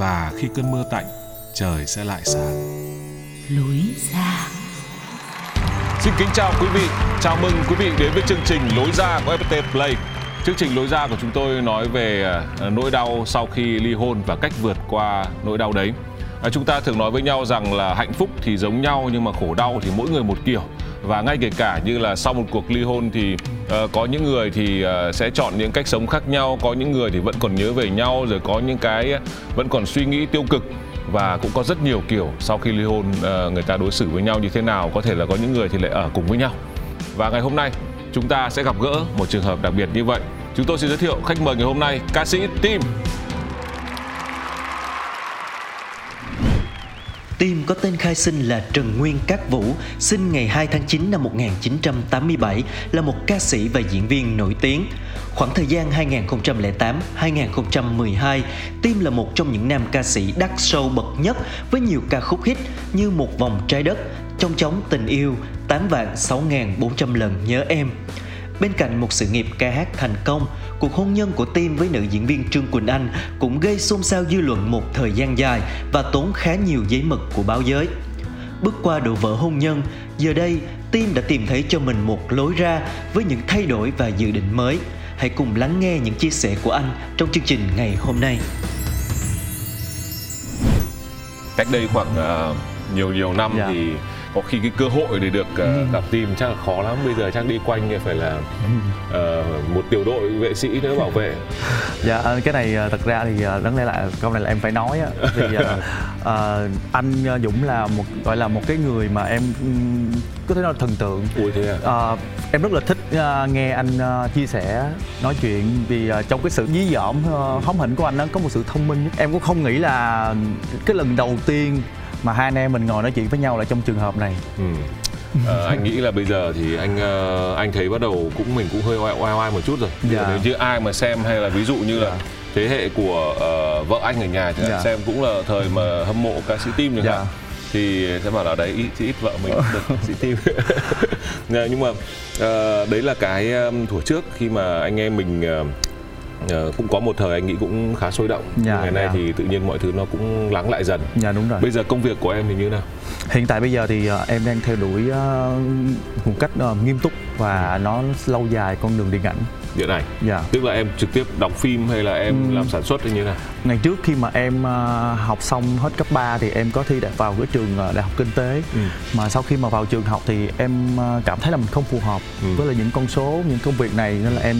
và khi cơn mưa tạnh, trời sẽ lại sáng. lối ra Xin kính chào quý vị, chào mừng quý vị đến với chương trình Lối ra của FPT Play. Chương trình Lối ra của chúng tôi nói về à, nỗi đau sau khi ly hôn và cách vượt qua nỗi đau đấy. À, chúng ta thường nói với nhau rằng là hạnh phúc thì giống nhau nhưng mà khổ đau thì mỗi người một kiểu. Và ngay kể cả như là sau một cuộc ly hôn thì uh, có những người thì uh, sẽ chọn những cách sống khác nhau, có những người thì vẫn còn nhớ về nhau, rồi có những cái ờ, vẫn còn suy nghĩ tiêu cực và cũng có rất nhiều kiểu sau khi ly hôn uh, người ta đối xử với nhau như thế nào. Có thể là có những người thì lại ở cùng với nhau. Và ngày hôm nay chúng ta sẽ gặp gỡ một trường hợp đặc biệt như vậy. Chúng tôi xin giới thiệu khách mời ngày hôm nay ca sĩ Tim. Tim có tên khai sinh là Trần Nguyên Cát Vũ, sinh ngày 2 tháng 9 năm 1987, là một ca sĩ và diễn viên nổi tiếng. Khoảng thời gian 2008-2012, Tim là một trong những nam ca sĩ đắt sâu bậc nhất với nhiều ca khúc hit như Một vòng trái đất, Trong chóng tình yêu, 8 vạn 6.400 lần nhớ em. Bên cạnh một sự nghiệp ca hát thành công, cuộc hôn nhân của Tim với nữ diễn viên Trương Quỳnh Anh cũng gây xôn xao dư luận một thời gian dài và tốn khá nhiều giấy mực của báo giới. Bước qua độ vỡ hôn nhân, giờ đây Tim đã tìm thấy cho mình một lối ra với những thay đổi và dự định mới. Hãy cùng lắng nghe những chia sẻ của anh trong chương trình ngày hôm nay. cách đây khoảng ờ, nhiều nhiều năm Dạ. thì có khi cái cơ hội để được ờ, gặp Tim chắc là khó lắm. Bây giờ chắc đi quanh thì phải là ờ, một tiểu đội vệ sĩ nữa bảo vệ. Dạ ờ, cái này thật ra thì đáng lẽ là câu này là em phải nói á. Ờ, ờ, anh Dũng là một gọi là một cái người mà em ừm, có thể nói là thần tượng. Ui thế à? Ờ, em rất là thích ờ, nghe anh ờ, chia sẻ nói chuyện. Vì ờ, trong cái sự dí dỏm uh, hóm hỉnh của anh đó có một sự thông minh em cũng không nghĩ là cái lần đầu tiên mà hai anh em mình ngồi nói chuyện với nhau là trong trường hợp này Ừ. Ờ, anh nghĩ là bây giờ thì anh ờ, anh thấy bắt đầu cũng mình cũng hơi oai oai oai một chút rồi. Dạ. Nếu như ai mà xem hay là ví dụ như là Dạ. thế hệ của ờ, vợ anh ở nhà thì Dạ. xem cũng là thời mà hâm mộ ca sĩ Tim chẳng Dạ. hạn. Thì sẽ bảo là đấy ít, ít vợ mình được ca sĩ Tim. Dạ, nhưng mà ờ, đấy là cái um, thuở trước khi mà anh em mình ờ, ờ, cũng có một thời anh nghĩ cũng khá sôi động. Dạ, ngày nay dạ. thì tự nhiên mọi thứ nó cũng lắng lại dần. dạ đúng rồi Bây giờ công việc của em thì như nào? Hiện tại bây giờ thì ờ, em đang theo đuổi ờ, một cách nghiêm túc và nó lâu dài con đường điện ảnh. Điện ảnh. Dạ. Tức là em trực tiếp đóng phim hay là em làm sản xuất hay như thế nào? Ngày trước khi mà em học xong hết cấp 3 thì em có thi đại vào cái trường đại học kinh tế. Ừ. Mà sau khi mà vào trường học thì em cảm thấy là mình không phù hợp Ừ. với lại những con số, những công việc này nên là em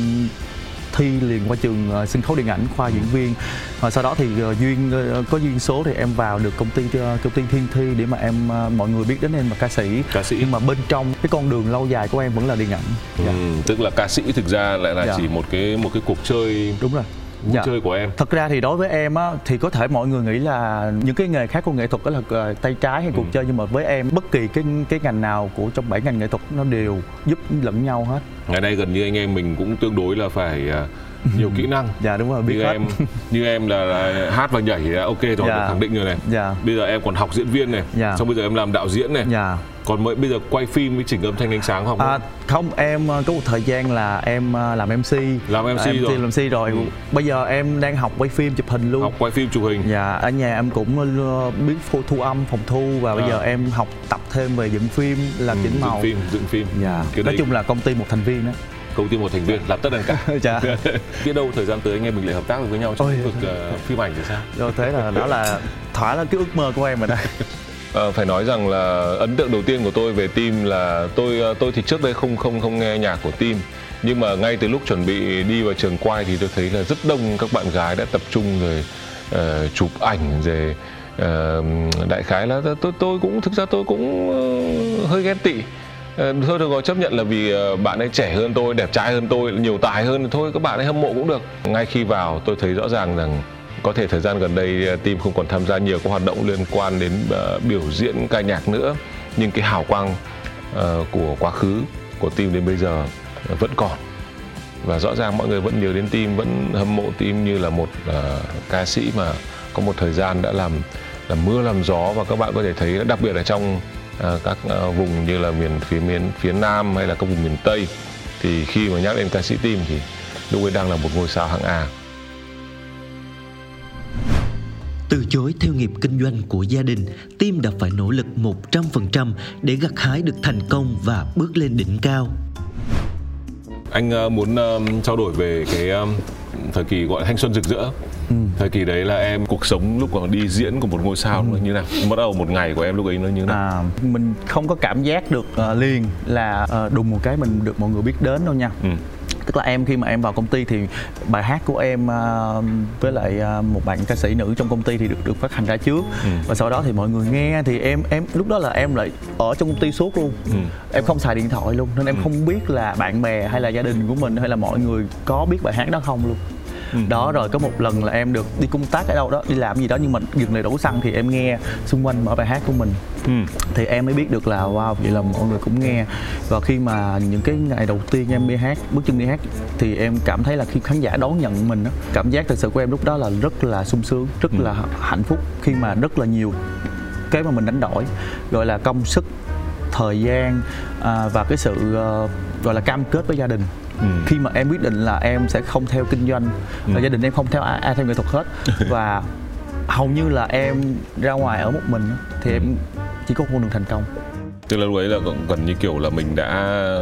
thi liền qua trường ờ, sân khấu điện ảnh khoa diễn viên và sau đó thì ờ, duyên ờ, có duyên số thì em vào được công ty ờ, công ty Thiên Thi để mà em ờ, mọi người biết đến em là ca sĩ Ca sĩ. nhưng mà bên trong cái con đường lâu dài của em vẫn là điện ảnh dạ. Ừ, tức là ca sĩ thực ra lại là Dạ. chỉ một cái một cái cuộc chơi đúng rồi vui Dạ. chơi của em. Thật ra thì đối với em á thì có thể mọi người nghĩ là những cái nghề khác của nghệ thuật đó là ờ, tay trái hay cuộc chơi nhưng mà với em bất kỳ cái cái ngành nào của trong bảy ngành nghệ thuật nó đều giúp lẫn nhau hết. Ngày nay gần như anh em mình cũng tương đối là phải à, nhiều kỹ năng. Dạ đúng rồi biết Như hết. em như em là, là hát và nhảy thì đã ok rồi, Dạ. khẳng định rồi này. Dạ. Bây giờ em còn học diễn viên này, Dạ. xong bây giờ em làm đạo diễn này. Dạ. Còn mới bây giờ quay phim với chỉnh âm thanh ánh sáng không? À, không em ờ, có một thời gian là em ờ, làm MC Làm MC em rồi. làm MC rồi Ừ. bây giờ em đang học quay phim chụp hình luôn Học quay phim chụp hình. Dạ, ở nhà em cũng ờ, biết thu, thu âm, phòng thu và bây À. giờ em học tập thêm về dựng phim, làm Ừ, chỉnh dựng màu. phim, dựng phim. Dạ, Cái nói đấy- chung là công ty một thành viên đó. cầu tìm một thành viên làm tất cả Chà. biết đâu thời gian tới anh em mình lại hợp tác được với nhau trong lĩnh vực ờ, phim ảnh thì sao Rồi thế là đó là thỏa là cái ước mơ của em rồi đây À, phải nói rằng là ấn tượng đầu tiên của tôi về team là tôi ờ, tôi thì trước đây không không không nghe nhạc của team. Nhưng mà ngay từ lúc chuẩn bị đi vào trường quay thì tôi thấy là rất đông các bạn gái đã tập trung rồi uh, chụp ảnh rồi uh, đại khái là tôi tôi cũng thực ra tôi cũng uh, hơi ghen tị. Ờ, thôi được rồi chấp nhận là vì bạn ấy trẻ hơn tôi đẹp trai hơn tôi nhiều tài hơn thôi các bạn ấy hâm mộ cũng được. Ngay khi vào tôi thấy rõ ràng rằng có thể thời gian gần đây ờ, team không còn tham gia nhiều các hoạt động liên quan đến uh, biểu diễn ca nhạc nữa. Nhưng cái hào quang uh, của quá khứ của team đến bây giờ uh, vẫn còn. Và rõ ràng mọi người vẫn nhớ đến team vẫn hâm mộ team như là một uh, ca sĩ mà có một thời gian đã làm làm mưa làm gió. Và các bạn có thể thấy đặc biệt là trong uh, các uh, vùng như là miền phía miền phía nam hay là các vùng miền tây thì khi mà nhắc đến ca sĩ team thì lúc ấy đang là một ngôi sao hạng A. Từ chối theo nghiệp kinh doanh của gia đình, Tim đã phải nỗ lực 100% để gặt hái được thành công và bước lên đỉnh cao. anh ờ, muốn ờ, trao đổi về cái ờ, thời kỳ gọi là thanh xuân rực rỡ. Thời kỳ đấy là em cuộc sống lúc còn đi diễn của một ngôi sao nó như nào? Bắt đầu một ngày của em lúc ấy nó như nào? À, mình không có cảm giác được ờ, liền là ờ, đùng một cái mình được mọi người biết đến đâu nha. Ừ. tức là em khi mà em vào công ty thì bài hát của em ờ, với lại ờ, một bạn ca sĩ nữ trong công ty thì được được phát hành ra trước Ừ. và sau đó thì mọi người nghe thì em em lúc đó là em lại ở trong công ty suốt luôn Ừ. em không xài điện thoại luôn nên em Ừ. không biết là bạn bè hay là gia đình của mình hay là mọi người có biết bài hát đó không luôn Ừ. đó rồi có một lần là em được đi công tác ở đâu đó đi làm gì đó nhưng mà dừng lại đổ xăng thì em nghe xung quanh mở bài hát của mình Ừ. thì em mới biết được là wow vậy là mọi người cũng nghe và khi mà những cái ngày đầu tiên em đi hát bước chân đi hát thì em cảm thấy là khi khán giả đón nhận mình á cảm giác thật sự của em lúc đó là rất là sung sướng rất Ừ. là hạnh phúc khi mà rất là nhiều cái mà mình đánh đổi gọi là công sức thời gian à, và cái sự ờ, gọi là cam kết với gia đình Ừ. khi mà em quyết định là em sẽ không theo kinh doanh Ừ. và gia đình em không theo ai, ai theo nghệ thuật hết và hầu như là em ra ngoài ở một mình thì em chỉ có con đường thành công tức là lúc ấy là gần- gần như kiểu là mình đã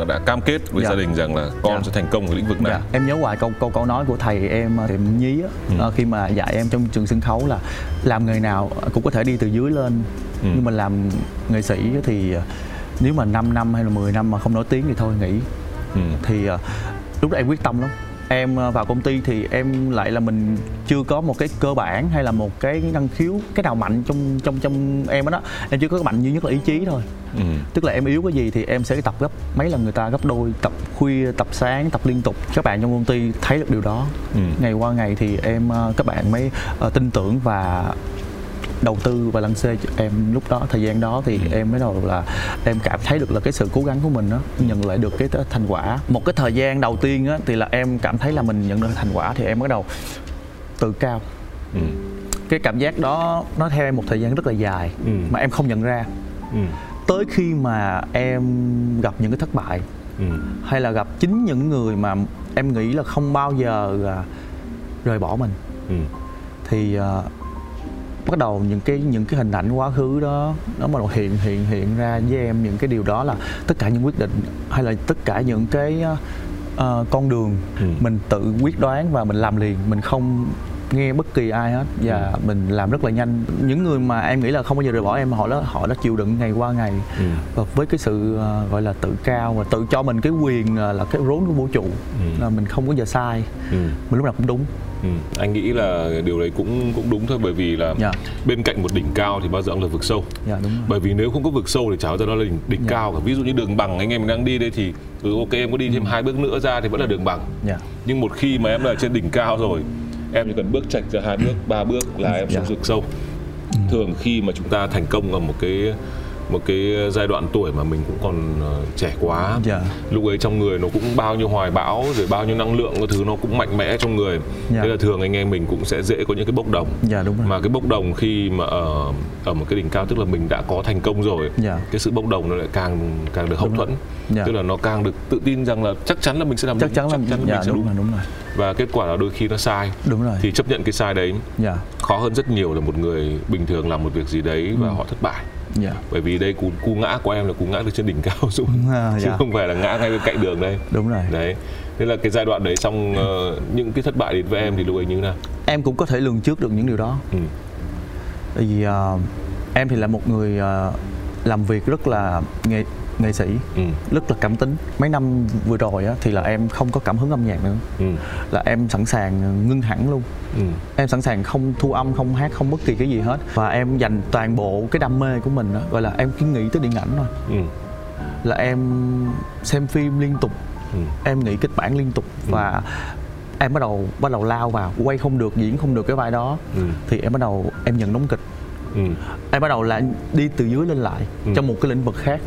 đã cam kết với Dạ. gia đình rằng là con Dạ. sẽ thành công ở lĩnh vực này Dạ. Em nhớ hoài câu câu câu nói của thầy em ờ, thầy Nhí á, Ừ. ờ, khi mà dạy em trong trường sân khấu là làm nghề nào cũng có thể đi từ dưới lên Ừ. nhưng mà làm nghệ sĩ thì ờ, nếu mà 5 năm hay là 10 năm mà không nổi tiếng thì thôi nghỉ ừ. thì ờ, lúc đó em quyết tâm lắm em ờ, vào công ty thì em lại là mình chưa có một cái cơ bản hay là một cái năng khiếu cái nào mạnh trong trong trong em đó, đó em chỉ có cái mạnh duy nhất là ý chí thôi Ừ. tức là em yếu cái gì thì em sẽ tập gấp mấy lần người ta gấp đôi tập khuya tập sáng tập liên tục các bạn trong công ty thấy được điều đó Ừ. ngày qua ngày thì em ờ, các bạn mới tin tưởng và đầu tư và lăn xê cho em lúc đó thời gian đó thì Ừ. em mới đầu là em cảm thấy được là cái sự cố gắng của mình đó nhận lại được cái thành quả một cái thời gian đầu tiên á thì là em cảm thấy là mình nhận được thành quả thì em bắt đầu tự cao Ừ. cái cảm giác đó nó theo em một thời gian rất là dài Ừ. mà em không nhận ra Ừ. tới khi mà em gặp những cái thất bại Ừ. hay là gặp chính những người mà em nghĩ là không bao giờ rời bỏ mình Ừ. thì à, bắt đầu những cái những cái hình ảnh quá khứ đó nó bắt đầu hiện hiện hiện ra với em những cái điều đó là tất cả những quyết định hay là tất cả những cái ờ, con đường Ừ. mình tự quyết đoán và mình làm liền mình không nghe bất kỳ ai hết và mình làm rất là nhanh những người mà em nghĩ là không bao giờ rời bỏ em họ đã họ đã chịu đựng ngày qua ngày Ừ. và với cái sự ờ, gọi là tự cao và tự cho mình cái quyền ờ, là cái rốn của vũ trụ Ừ. là mình không có giờ sai Ừ. mình lúc nào cũng đúng Ừ. anh nghĩ là điều đấy cũng cũng đúng thôi bởi vì là Dạ. bên cạnh một đỉnh cao thì bao giờ cũng là vực sâu. Dạ đúng rồi. Bởi vì nếu không có vực sâu thì chả bao giờ nó là đỉnh, đỉnh Dạ. cao cả. Ví dụ như đường bằng anh em mình đang đi đây thì ừ, ok em có đi thêm hai bước nữa ra thì vẫn là đường bằng. Dạ. Nhưng một khi mà em là trên đỉnh cao rồi em chỉ cần bước chạch ra hai bước ba bước là em xuống vực sâu. Thường khi mà chúng ta thành công ở một cái một cái giai đoạn tuổi mà mình cũng còn ờ, trẻ quá. Dạ. lúc ấy trong người nó cũng bao nhiêu hoài bão rồi bao nhiêu năng lượng cái thứ nó cũng mạnh mẽ trong người. Dạ. thế là thường anh em mình cũng sẽ dễ có những cái bốc đồng. Dạ đúng rồi. Mà cái bốc đồng khi mà ở ở một cái đỉnh cao tức là mình đã có thành công rồi Dạ. cái sự bốc đồng nó lại càng càng được hậu thuẫn. Dạ. tức là nó càng được tự tin rằng là chắc chắn là mình sẽ làm chắc đúng, chắn là chắc chắn là dạ mình sẽ đúng đúng. rồi đúng rồi. Và kết quả là đôi khi nó sai. Đúng rồi. Thì chấp nhận cái sai đấy. Dạ. Khó hơn rất nhiều là một người bình thường làm một việc gì đấy và họ thất bại Dạ. bởi vì đây cú cú ngã của em là cú ngã từ trên đỉnh cao xuống À, chứ dạ. không phải là ngã ngay bên cạnh đường đây đúng rồi đấy thế là cái giai đoạn đấy xong ờ, những cái thất bại đến với em thì lúc ấy như thế nào em cũng có thể lường trước được những điều đó ừ. tại vì ờ, em thì là một người ờ, làm việc rất là nghệ nghệ sĩ Ừ. rất là cảm tính mấy năm vừa rồi á, thì là em không có cảm hứng âm nhạc nữa Ừ. là em sẵn sàng ngưng hẳn luôn Ừ. em sẵn sàng không thu âm không hát không bất kỳ cái gì hết và em dành toàn bộ cái đam mê của mình đó, gọi là em chỉ nghĩ tới điện ảnh thôi Ừ. là em xem phim liên tục Ừ. em nghĩ kịch bản liên tục và em bắt đầu bắt đầu lao vào quay không được diễn không được cái vai đó Ừ. thì em bắt đầu em nhận đóng kịch Ừ. em bắt đầu là đi từ dưới lên lại Ừ. trong một cái lĩnh vực khác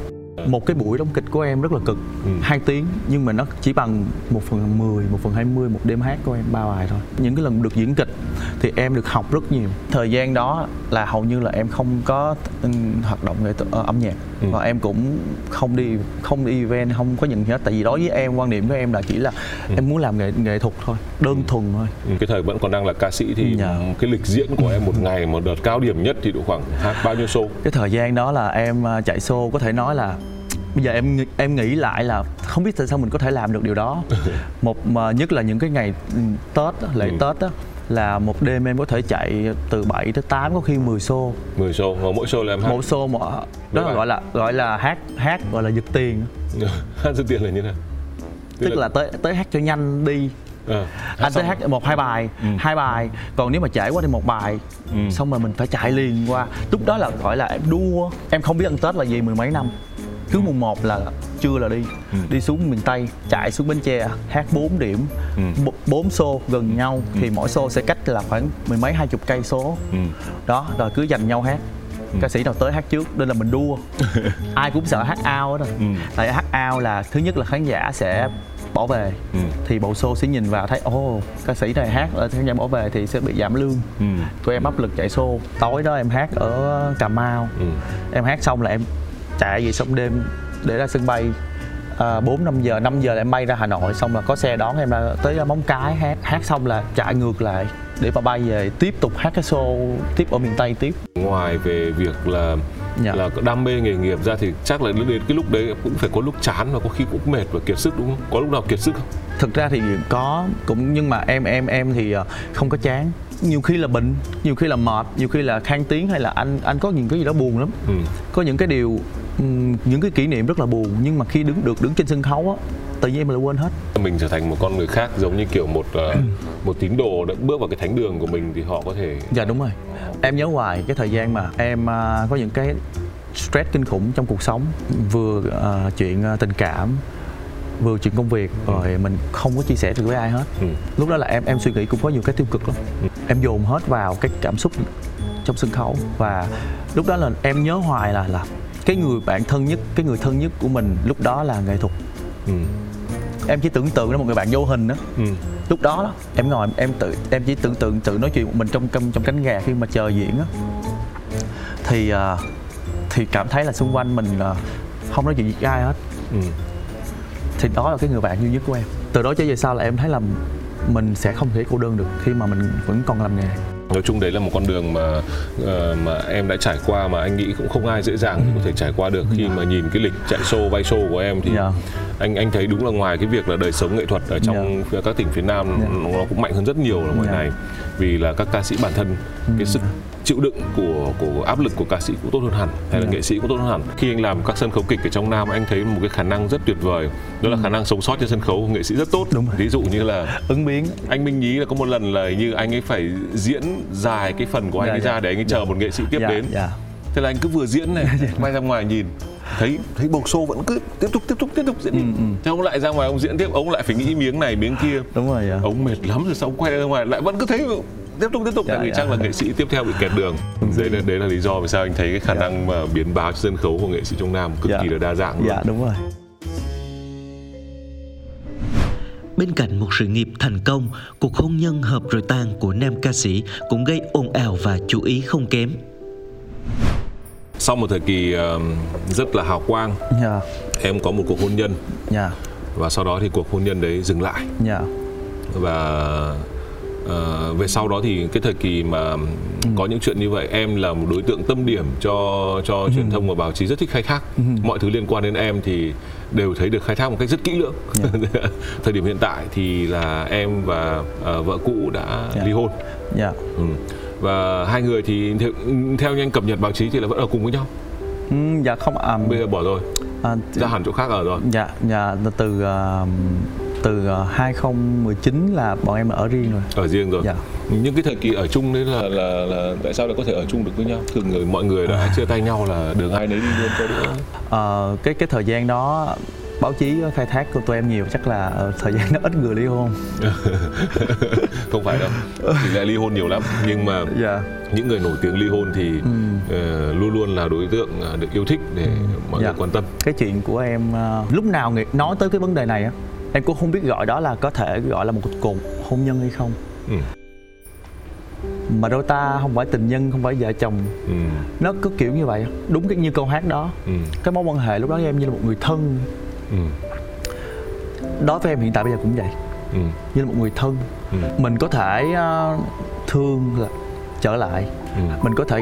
một cái buổi đóng kịch của em rất là cực Ừ. hai tiếng nhưng mà nó chỉ bằng một phần 10, một phần 20 một đêm hát của em ba bài thôi những cái lần được diễn kịch thì em được học rất nhiều thời gian đó là hầu như là em không có ừ, hoạt động nghệ thuật ờ, âm nhạc Ừ. và em cũng không đi không đi event không có nhận gì hết tại vì đối với em quan điểm của em là chỉ là Ừ. em muốn làm nghệ nghệ thuật thôi đơn thuần thôi Ừ, cái thời vẫn còn đang là ca sĩ thì Dạ. cái lịch diễn của em một ngày một đợt cao điểm nhất thì độ khoảng hát bao nhiêu show cái thời gian đó là em à, chạy show có thể nói là bây giờ em em nghĩ lại là không biết tại sao mình có thể làm được điều đó. Một mà nhất là những cái ngày ừ, tết lễ Ừ. tết á là một đêm em có thể chạy từ 7 tới 8 có khi 10 show 10 show và mỗi show là em hát? Một show một đó là gọi là gọi là hát hát gọi là giật tiền. Hát dư tiền là như thế nào? Tức là tới tới hát cho nhanh đi. Ờ, anh tới xong- hát một hai bài Ừ. hai bài. Còn nếu mà chạy qua thì một bài. Ừ. xong rồi mình phải chạy liền qua. Lúc đó là gọi là em đua. Em không biết ăn tết là gì mười mấy năm cứ mùng một là trưa là đi Ừ. đi xuống miền tây chạy xuống bến tre hát 4 điểm Ừ. b- bốn xô gần nhau thì mỗi xô sẽ cách là khoảng mười mấy hai chục cây số Ừ. đó rồi cứ giành nhau hát ca sĩ nào tới hát trước nên là mình đua ai cũng sợ hát ao đó Ừ. tại hát ao là thứ nhất là khán giả sẽ bỏ về Ừ. thì bộ show sẽ nhìn vào thấy ồ ca sĩ này hát ở khán giả bỏ về thì sẽ bị giảm lương Ừ. tụi em áp lực chạy show tối đó em hát ở cà mau Ừ. em hát xong là em chạy về xong đêm để ra sân bay. À, 4 5 giờ 5 giờ em bay ra Hà Nội xong là có xe đón em ra tới Móng Cái hát hát xong là chạy ngược lại để mà bay về tiếp tục hát cái show tiếp ở miền Tây tiếp. Ngoài về việc là Dạ. là đam mê nghề nghiệp ra thì chắc là đến cái lúc đấy cũng phải có lúc chán và có khi cũng mệt và kiệt sức đúng không? Có lúc nào kiệt sức không? Thực ra thì có cũng nhưng mà em em em thì ờ, không có chán nhiều khi là bệnh nhiều khi là mệt nhiều khi là khang tiếng hay là anh anh có những cái gì đó buồn lắm. Ừ. có những cái điều ừm, những cái kỷ niệm rất là buồn nhưng mà khi đứng được đứng trên sân khấu á tự nhiên em lại quên hết. Mình trở thành một con người khác giống như kiểu một ờ, một tín đồ đã bước vào cái thánh đường của mình thì họ có thể dạ đúng rồi. Em nhớ hoài cái thời gian mà em à, có những cái stress kinh khủng trong cuộc sống vừa à, chuyện tình cảm vừa chuyện công việc rồi mình không có chia sẻ được với ai hết. Ừ. lúc đó là em em suy nghĩ cũng có nhiều cái tiêu cực lắm em dồn hết vào cái cảm xúc trong sân khấu và lúc đó là em nhớ hoài là là cái người bạn thân nhất cái người thân nhất của mình lúc đó là nghệ thuật ừ. em chỉ tưởng tượng nó một người bạn vô hình đó Ừ. lúc đó, đó em ngồi em tự em chỉ tưởng tượng tự nói chuyện một mình trong trong, trong cánh gà khi mà chờ diễn á thì à, thì cảm thấy là xung quanh mình à, không nói chuyện với ai hết Ừ. thì đó là cái người bạn duy nhất của em từ đó trở về sau là em thấy là mình sẽ không thể cô đơn được khi mà mình vẫn còn làm nghề. Nói chung đấy là một con đường mà ờ, mà em đã trải qua mà anh nghĩ cũng không ai dễ dàng có thể trải qua được. Khi mà nhìn cái lịch chạy show bay show của em thì Dạ. anh anh thấy đúng là ngoài cái việc là đời sống nghệ thuật ở trong các tỉnh phía Nam Dạ. nó cũng mạnh hơn rất nhiều là ngoài Dạ. này. Vì là các ca sĩ bản thân cái sức chịu đựng của của áp lực của ca sĩ cũng tốt hơn hẳn hay là Dạ. nghệ sĩ cũng tốt hơn hẳn. Khi anh làm các sân khấu kịch ở trong Nam anh thấy một cái khả năng rất tuyệt vời. Đó là khả năng sống sót trên sân khấu của nghệ sĩ rất tốt. Đúng rồi. ví dụ như là ứng biến. anh Minh Nhí là có một lần là như anh ấy phải diễn dài cái phần của anh Dạ, ấy dạ. ra để anh ấy chờ một nghệ sĩ tiếp dạ, đến. dạ. thế là anh cứ vừa diễn này quay ra ngoài nhìn thấy thấy bầu show vẫn cứ tiếp tục tiếp tục tiếp tục diễn đi. Thế ông lại ra ngoài ông diễn tiếp ông lại phải nghĩ miếng này miếng kia. Đúng rồi dạ. ông mệt lắm rồi ông quay ra ngoài lại vẫn cứ thấy tiếp tục tiếp tục. Dạ, anh nghĩ dạ. chắc là nghệ sĩ tiếp theo bị kẹt đường. Đấy là đấy là lý do vì sao anh thấy cái khả năng mà biến báo trên sân khấu của nghệ sĩ trong Nam cực Dạ. kỳ là đa dạng luôn. dạ đúng rồi. Bên cạnh một sự nghiệp thành công, cuộc hôn nhân hợp rồi tan của nam ca sĩ cũng gây ồn ào và chú ý không kém. sau một thời kỳ ờ, rất là hào quang dạ. em có một cuộc hôn nhân. Dạ. Và sau đó thì cuộc hôn nhân đấy dừng lại. Dạ. Và uh, về sau đó thì cái thời kỳ mà ừ. có những chuyện như vậy em là một đối tượng tâm điểm cho cho ừ. truyền thông và báo chí rất thích khai thác ừ. mọi thứ liên quan đến em thì đều thấy được khai thác một cách rất kỹ lưỡng yeah. Dạ. thời điểm hiện tại thì là em và uh, vợ cũ đã yeah. Dạ. ly hôn yeah. Dạ. ừ. và hai người thì theo, theo như anh cập nhật báo chí thì là vẫn ở cùng với nhau ừ, dạ không à, bây giờ bỏ rồi à, ra hẳn chỗ khác ở rồi dạ dạ từ uh, từ 2019 ờ, là bọn em ở riêng rồi ở riêng rồi dạ. những cái thời kỳ ở chung đấy là là là tại sao lại có thể ở chung được với nhau thường người mọi người đã à. chia tay nhau là đường ai nấy đi luôn cho đỡ à, cái cái thời gian đó báo chí khai thác của tụi em nhiều chắc là thời gian đó ít người ly hôn không phải đâu thì lại ly hôn nhiều lắm nhưng mà yeah. Dạ. những người nổi tiếng ly hôn thì ừ. uh, luôn luôn là đối tượng được yêu thích để ừ. mọi yeah. người dạ. quan tâm cái chuyện của em uh, lúc nào nói tới cái vấn đề này á em cũng không biết gọi đó là có thể gọi là một cuộc hôn nhân hay không ừ. mà đôi ta không phải tình nhân không phải vợ chồng ừ. nó cứ kiểu như vậy đúng cái như câu hát đó ừ. cái mối quan hệ lúc đó em như là một người thân ừ. đối với em hiện tại bây giờ cũng vậy ừ. như là một người thân ừ. mình có thể uh, thương là trở lại ừ. mình có thể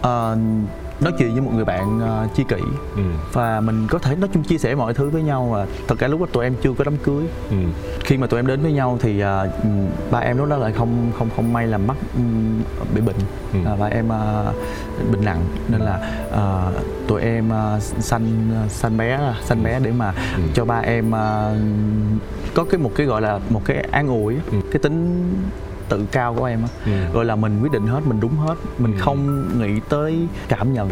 uh, nói chuyện với một người bạn uh, chi kỷ ừ. và mình có thể nói chung chia sẻ mọi thứ với nhau và thật cả lúc đó tụi em chưa có đám cưới ừ. khi mà tụi em đến với nhau thì uh, ba em lúc đó lại không không không may làm mắc um, bị bệnh ừ. uh, ba em uh, bệnh nặng nên là uh, tụi em uh, sanh sanh bé sanh bé để mà ừ. cho ba em uh, có cái một cái gọi là một cái an ủi ừ. cái tính tự cao của em á ừ. rồi là mình quyết định hết mình đúng hết mình ừ. không nghĩ tới cảm nhận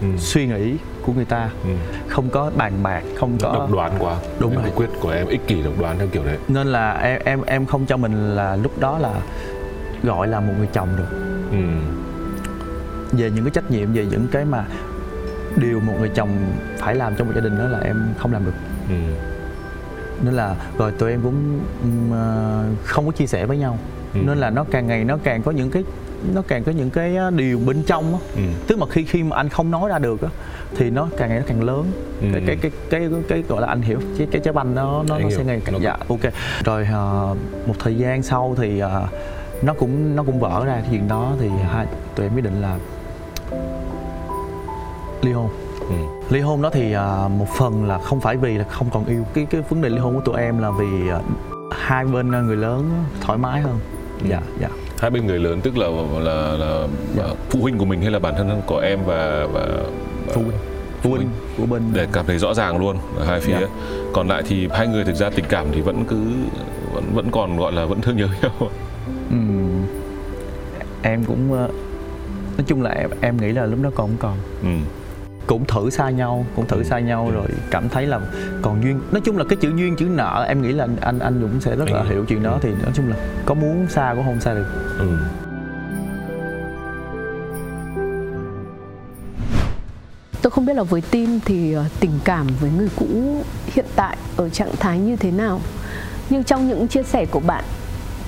ừ. suy nghĩ của người ta ừ. không có bàn bạc không có độc đoán quá đúng em rồi quyết của em ích kỷ độc đoán theo kiểu đấy nên là em em em không cho mình là lúc đó là gọi là một người chồng được ừ. về những cái trách nhiệm về những cái mà điều một người chồng phải làm trong một gia đình đó là em không làm được ừ. nên là rồi tụi em cũng uh, không có chia sẻ với nhau ừ. nên là nó càng ngày nó càng có những cái nó càng có những cái điều bên trong á ừ. tức mà khi khi mà anh không nói ra được á thì nó càng ngày nó càng lớn ừ. cái, cái cái cái cái gọi là anh hiểu cái cái trái banh nó nó, nó sẽ ngày càng dạ ok rồi uh, một thời gian sau thì uh, nó cũng nó cũng vỡ ra cái chuyện đó thì hai tụi em quyết định là ly hôn ừ. ly hôn đó thì uh, một phần là không phải vì là không còn yêu cái cái vấn đề ly hôn của tụi em là vì uh, hai bên người lớn thoải mái hơn. Dạ dạ. Hai bên người lớn tức là là là dạ. phụ huynh của mình hay là bản thân của em và và phụ huynh. Phụ huynh của bên để cảm thấy rõ ràng luôn ở hai phía. Dạ. còn lại thì hai người thực ra tình cảm thì vẫn cứ vẫn vẫn còn gọi là vẫn thương nhớ nhau. Ừ. em cũng ờ, nói chung là em em nghĩ là lúc đó còn không còn. Ừ cũng thử xa nhau cũng thử xa nhau rồi cảm thấy là còn duyên. Nói chung là cái chữ duyên chữ nợ em nghĩ là anh anh dũng sẽ rất là hiểu chuyện đó. Thì nói chung là có muốn xa cũng không xa được. Ừ. tôi không biết là với tim thì ờ, tình cảm với người cũ hiện tại ở trạng thái như thế nào. Nhưng trong những chia sẻ của bạn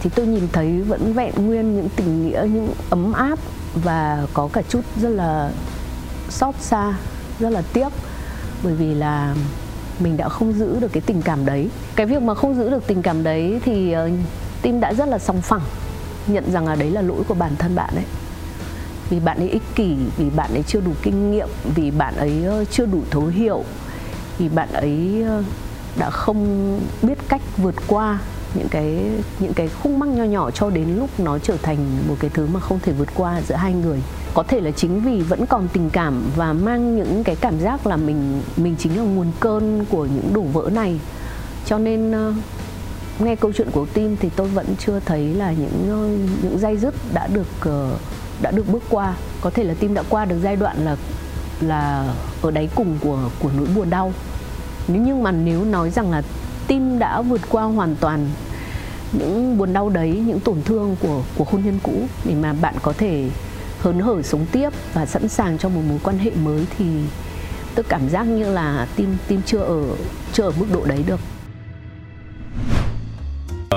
thì tôi nhìn thấy vẫn vẹn nguyên những tình nghĩa những ấm áp và có cả chút rất là xót xa rất là tiếc. Bởi vì là mình đã không giữ được cái tình cảm đấy. Cái việc mà không giữ được tình cảm đấy thì ờ, uh, tim đã rất là sòng phẳng nhận rằng là đấy là lỗi của bản thân bạn ấy. Vì bạn ấy ích kỷ vì bạn ấy chưa đủ kinh nghiệm vì bạn ấy ờ, chưa đủ thấu hiểu vì bạn ấy ờ, đã không biết cách vượt qua những cái những cái khúc mắc nho nhỏ cho đến lúc nó trở thành một cái thứ mà không thể vượt qua giữa hai người. Có thể là chính vì vẫn còn tình cảm và mang những cái cảm giác là mình mình chính là nguồn cơn của những đổ vỡ này. Cho nên uh, nghe câu chuyện của tim thì tôi vẫn chưa thấy là những ờ, những dây dứt đã được uh, đã được bước qua. Có thể là tim đã qua được giai đoạn là là ở đáy cùng của của nỗi buồn đau. Nhưng mà nếu nói rằng là tim đã vượt qua hoàn toàn những buồn đau đấy, những tổn thương của của hôn nhân cũ để mà bạn có thể hớn hở sống tiếp và sẵn sàng cho một mối quan hệ mới thì tôi cảm giác như là tim tim chưa ở chưa ở mức độ đấy được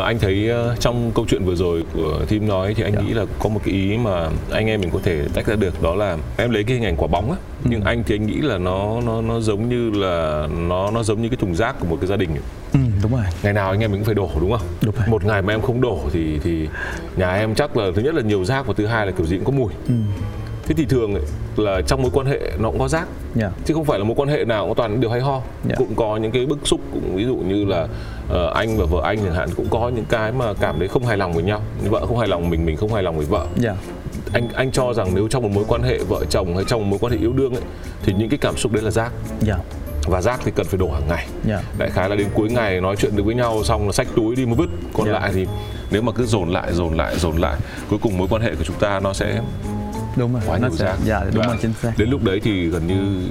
anh thấy ờ, trong câu chuyện vừa rồi của Tim nói thì anh yeah. Dạ. nghĩ là có một cái ý mà anh em mình có thể tách ra được đó là em lấy cái hình ảnh quả bóng á ừ. nhưng anh thì anh nghĩ là nó nó nó giống như là nó nó giống như cái thùng rác của một cái gia đình ấy. Ừ, đúng rồi ngày nào anh em mình cũng phải đổ đúng không Đúng rồi. một ngày mà em không đổ thì thì nhà em chắc là thứ nhất là nhiều rác và thứ hai là kiểu gì cũng có mùi ừ. thế thì thường ấy, là trong mối quan hệ nó cũng có rác. Dạ. Chứ không phải là mối quan hệ nào cũng toàn điều hay ho. Dạ. cũng có những cái bức xúc cũng ví dụ như là ờ, anh và vợ anh chẳng hạn cũng có những cái mà cảm thấy không hài lòng với nhau. Vợ không hài lòng mình mình không hài lòng với vợ. Dạ. Anh anh cho rằng nếu trong một mối quan hệ vợ chồng hay trong một mối quan hệ yêu đương ấy thì những cái cảm xúc đấy là rác. Dạ. Và rác thì cần phải đổ hàng ngày. Dạ. Đại khái là đến cuối ngày nói chuyện được với nhau xong là xách túi đi mà vứt. Còn Dạ. lại thì nếu mà cứ dồn lại dồn lại dồn lại cuối cùng mối quan hệ của chúng ta nó sẽ đúng rồi. Quá nhiều sẽ rác. dạ đúng Và rồi chính xác. đến lúc đấy thì gần như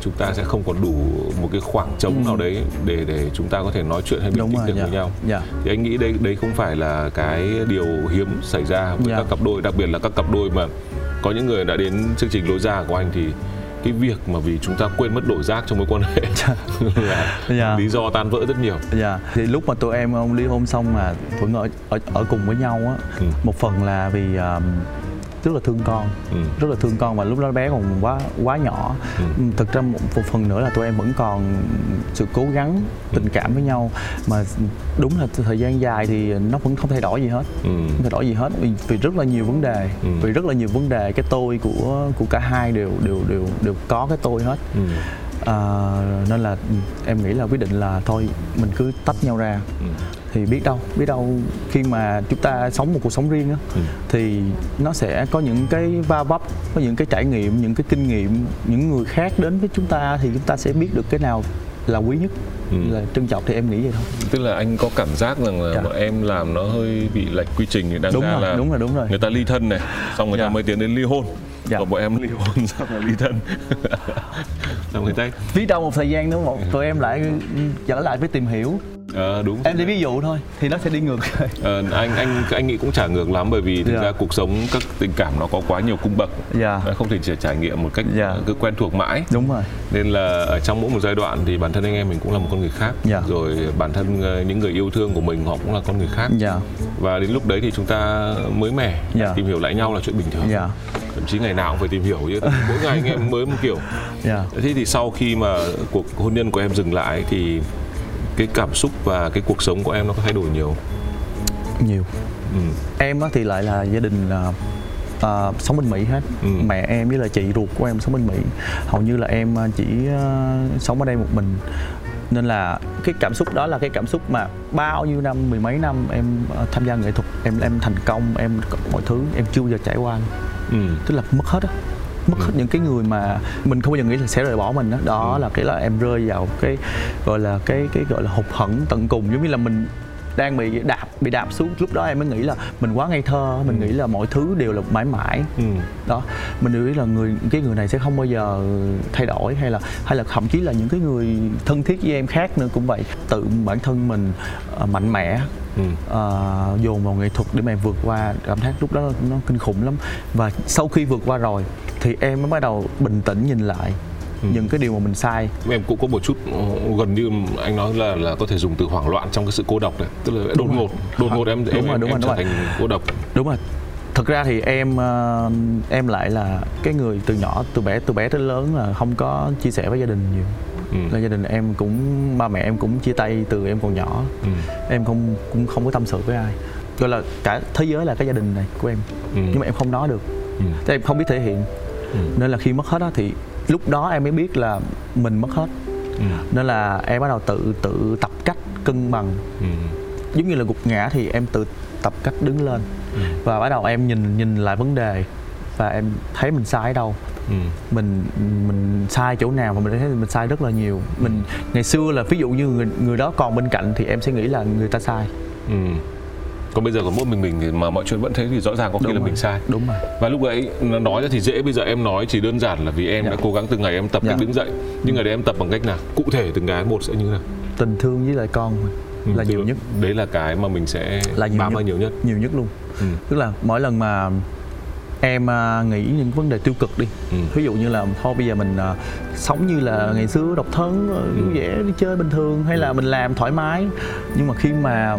chúng ta sẽ không còn đủ một cái khoảng trống nào đấy để để chúng ta có thể nói chuyện hay bình Ừ. tĩnh được dạ. với nhau. Dạ. Thì anh nghĩ đây đây không phải là cái điều hiếm xảy ra với Dạ. các cặp đôi đặc biệt là các cặp đôi mà có những người đã đến chương trình lối ra của anh thì cái việc mà vì chúng ta quên mất đổi rác trong mối quan hệ là Dạ. lý do tan vỡ rất nhiều. Dạ, thì lúc mà tụi em ông ly hôn xong mà vẫn ở ở, ở cùng với nhau á, Ừ. một phần là vì um, rất là thương con, Ừ. rất là thương con và lúc đó bé còn quá quá nhỏ. Ừ. Ừ. Thực ra một, một phần nữa là tụi em vẫn còn sự cố gắng tình cảm với nhau mà đúng là thời gian dài thì nó vẫn không thay đổi gì hết. Ừ. Không thay đổi gì hết vì, vì rất là nhiều vấn đề, Ừ. vì rất là nhiều vấn đề cái tôi của của cả hai đều đều đều đều có cái tôi hết. Ừ. À, nên là em nghĩ là quyết định là thôi mình cứ tách nhau ra Ừ. thì biết đâu biết đâu khi mà chúng ta sống một cuộc sống riêng á Ừ. thì nó sẽ có những cái va vấp có những cái trải nghiệm những cái kinh nghiệm những người khác đến với chúng ta thì chúng ta sẽ biết được cái nào là quý nhất Ừ. là trân trọng thì em nghĩ vậy thôi tức là anh có cảm giác rằng là Dạ. bọn em làm nó hơi bị lệch quy trình thì đáng Đúng ra rồi, là đúng rồi, đúng rồi. người ta ly thân này xong người ta Dạ. mới tiến đến ly hôn Dạ. còn bọn em ly hôn xong là ly thân xong người ta biết đâu một thời gian nữa một tụi em lại trở lại với tìm hiểu Ờ, đúng. Em lấy ví dụ thôi thì nó sẽ đi ngược Ờ, anh anh anh nghĩ cũng chả ngược lắm bởi vì thực Dạ. ra cuộc sống các tình cảm nó có quá nhiều cung bậc. Dạ. Nó không thể chỉ trải nghiệm một cách Dạ. ờ, cứ quen thuộc mãi. Đúng rồi. Nên là ở trong mỗi một giai đoạn thì bản thân anh em mình cũng là một con người khác. Dạ. rồi bản thân những người yêu thương của mình họ cũng là con người khác. Dạ. Và đến lúc đấy thì chúng ta mới mẻ Dạ. tìm hiểu lại nhau là chuyện bình thường. Dạ. Thậm chí ngày nào cũng phải tìm hiểu chứ. Mỗi ngày anh em mới một kiểu. Dạ. Thế thì sau khi mà cuộc hôn nhân của em dừng lại thì cái cảm xúc và cái cuộc sống của em nó có thay đổi nhiều? Nhiều. Ừ. em á thì lại là gia đình là à, sống bên Mỹ hết. Ừ. mẹ em với là chị ruột của em sống bên Mỹ. Hầu như là em à, chỉ à, sống ở đây một mình. Nên là cái cảm xúc đó là cái cảm xúc mà bao nhiêu năm mười mấy năm em à, tham gia nghệ thuật em em thành công em mọi thứ em chưa bao giờ trải qua Ừ. tức là mất hết á mất hết những cái người mà mình không bao giờ nghĩ là sẽ rời bỏ mình đó đó Ừ. là cái là em rơi vào cái gọi là cái cái gọi là hụt hẫng tận cùng. Giống như là mình đang bị đạp bị đạp xuống. Lúc đó em mới nghĩ là mình quá ngây thơ mình nghĩ là mọi thứ đều là mãi mãi. Ừ. đó mình đều nghĩ là người cái người này sẽ không bao giờ thay đổi hay là hay là thậm chí là những cái người thân thiết với em khác nữa cũng vậy. Tự bản thân mình ờ, mạnh mẽ Ừ. ờ, dồn vào nghệ thuật để mà em vượt qua cảm giác lúc đó nó kinh khủng lắm và sau khi vượt qua rồi thì em mới bắt đầu bình tĩnh nhìn lại Ừ. những cái điều mà mình sai em cũng có một chút ờ, gần như anh nói là là có thể dùng từ hoảng loạn trong cái sự cô độc này tức là đột rồi. ngột đột ngột em Đúng em, rồi, đúng em rồi, trở đúng thành cô độc đúng rồi thực ra thì em ờ, em lại là cái người từ nhỏ từ bé từ bé tới lớn là không có chia sẻ với gia đình nhiều ừ. là gia đình em cũng ba mẹ em cũng chia tay từ em còn nhỏ Ừ. em không cũng không có tâm sự với ai gọi là cả thế giới là cái gia đình này của em Ừ. nhưng mà em không nói được Ừ. Thế em không biết thể hiện Ừ. nên là khi mất hết á thì lúc đó em mới biết là mình mất hết Ừ. nên là em bắt đầu tự tự tập cách cân bằng Ừ. giống như là gục ngã thì em tự tập cách đứng lên Ừ. và bắt đầu em nhìn nhìn lại vấn đề và em thấy mình sai ở đâu Ừ. mình mình sai chỗ nào mà mình thấy mình sai rất là nhiều mình ngày xưa là ví dụ như người người đó còn bên cạnh thì em sẽ nghĩ là người ta sai Ừ. còn bây giờ có mỗi mình mình thì mà mọi chuyện vẫn thế thì rõ ràng có khi Đúng là rồi. mình sai đúng rồi và lúc ấy nó nói ra thì dễ bây giờ em nói chỉ đơn giản là vì em Dạ. đã cố gắng từng ngày em tập Dạ. cách đứng dậy nhưng ở đấy em tập bằng cách nào cụ thể từng cái một sẽ như thế nào tình thương với lại con Ừ, là nhiều nhất đấy là cái mà mình sẽ Là nhiều bám nhất. vào nhiều nhất nhiều nhất luôn ừ. tức là mỗi lần mà em à, nghĩ những vấn đề tiêu cực đi Ừ. ví dụ như là thôi bây giờ mình à, sống như là ngày xưa độc thân ờ, Ừ. vui vẻ đi chơi bình thường hay là mình làm thoải mái nhưng mà khi mà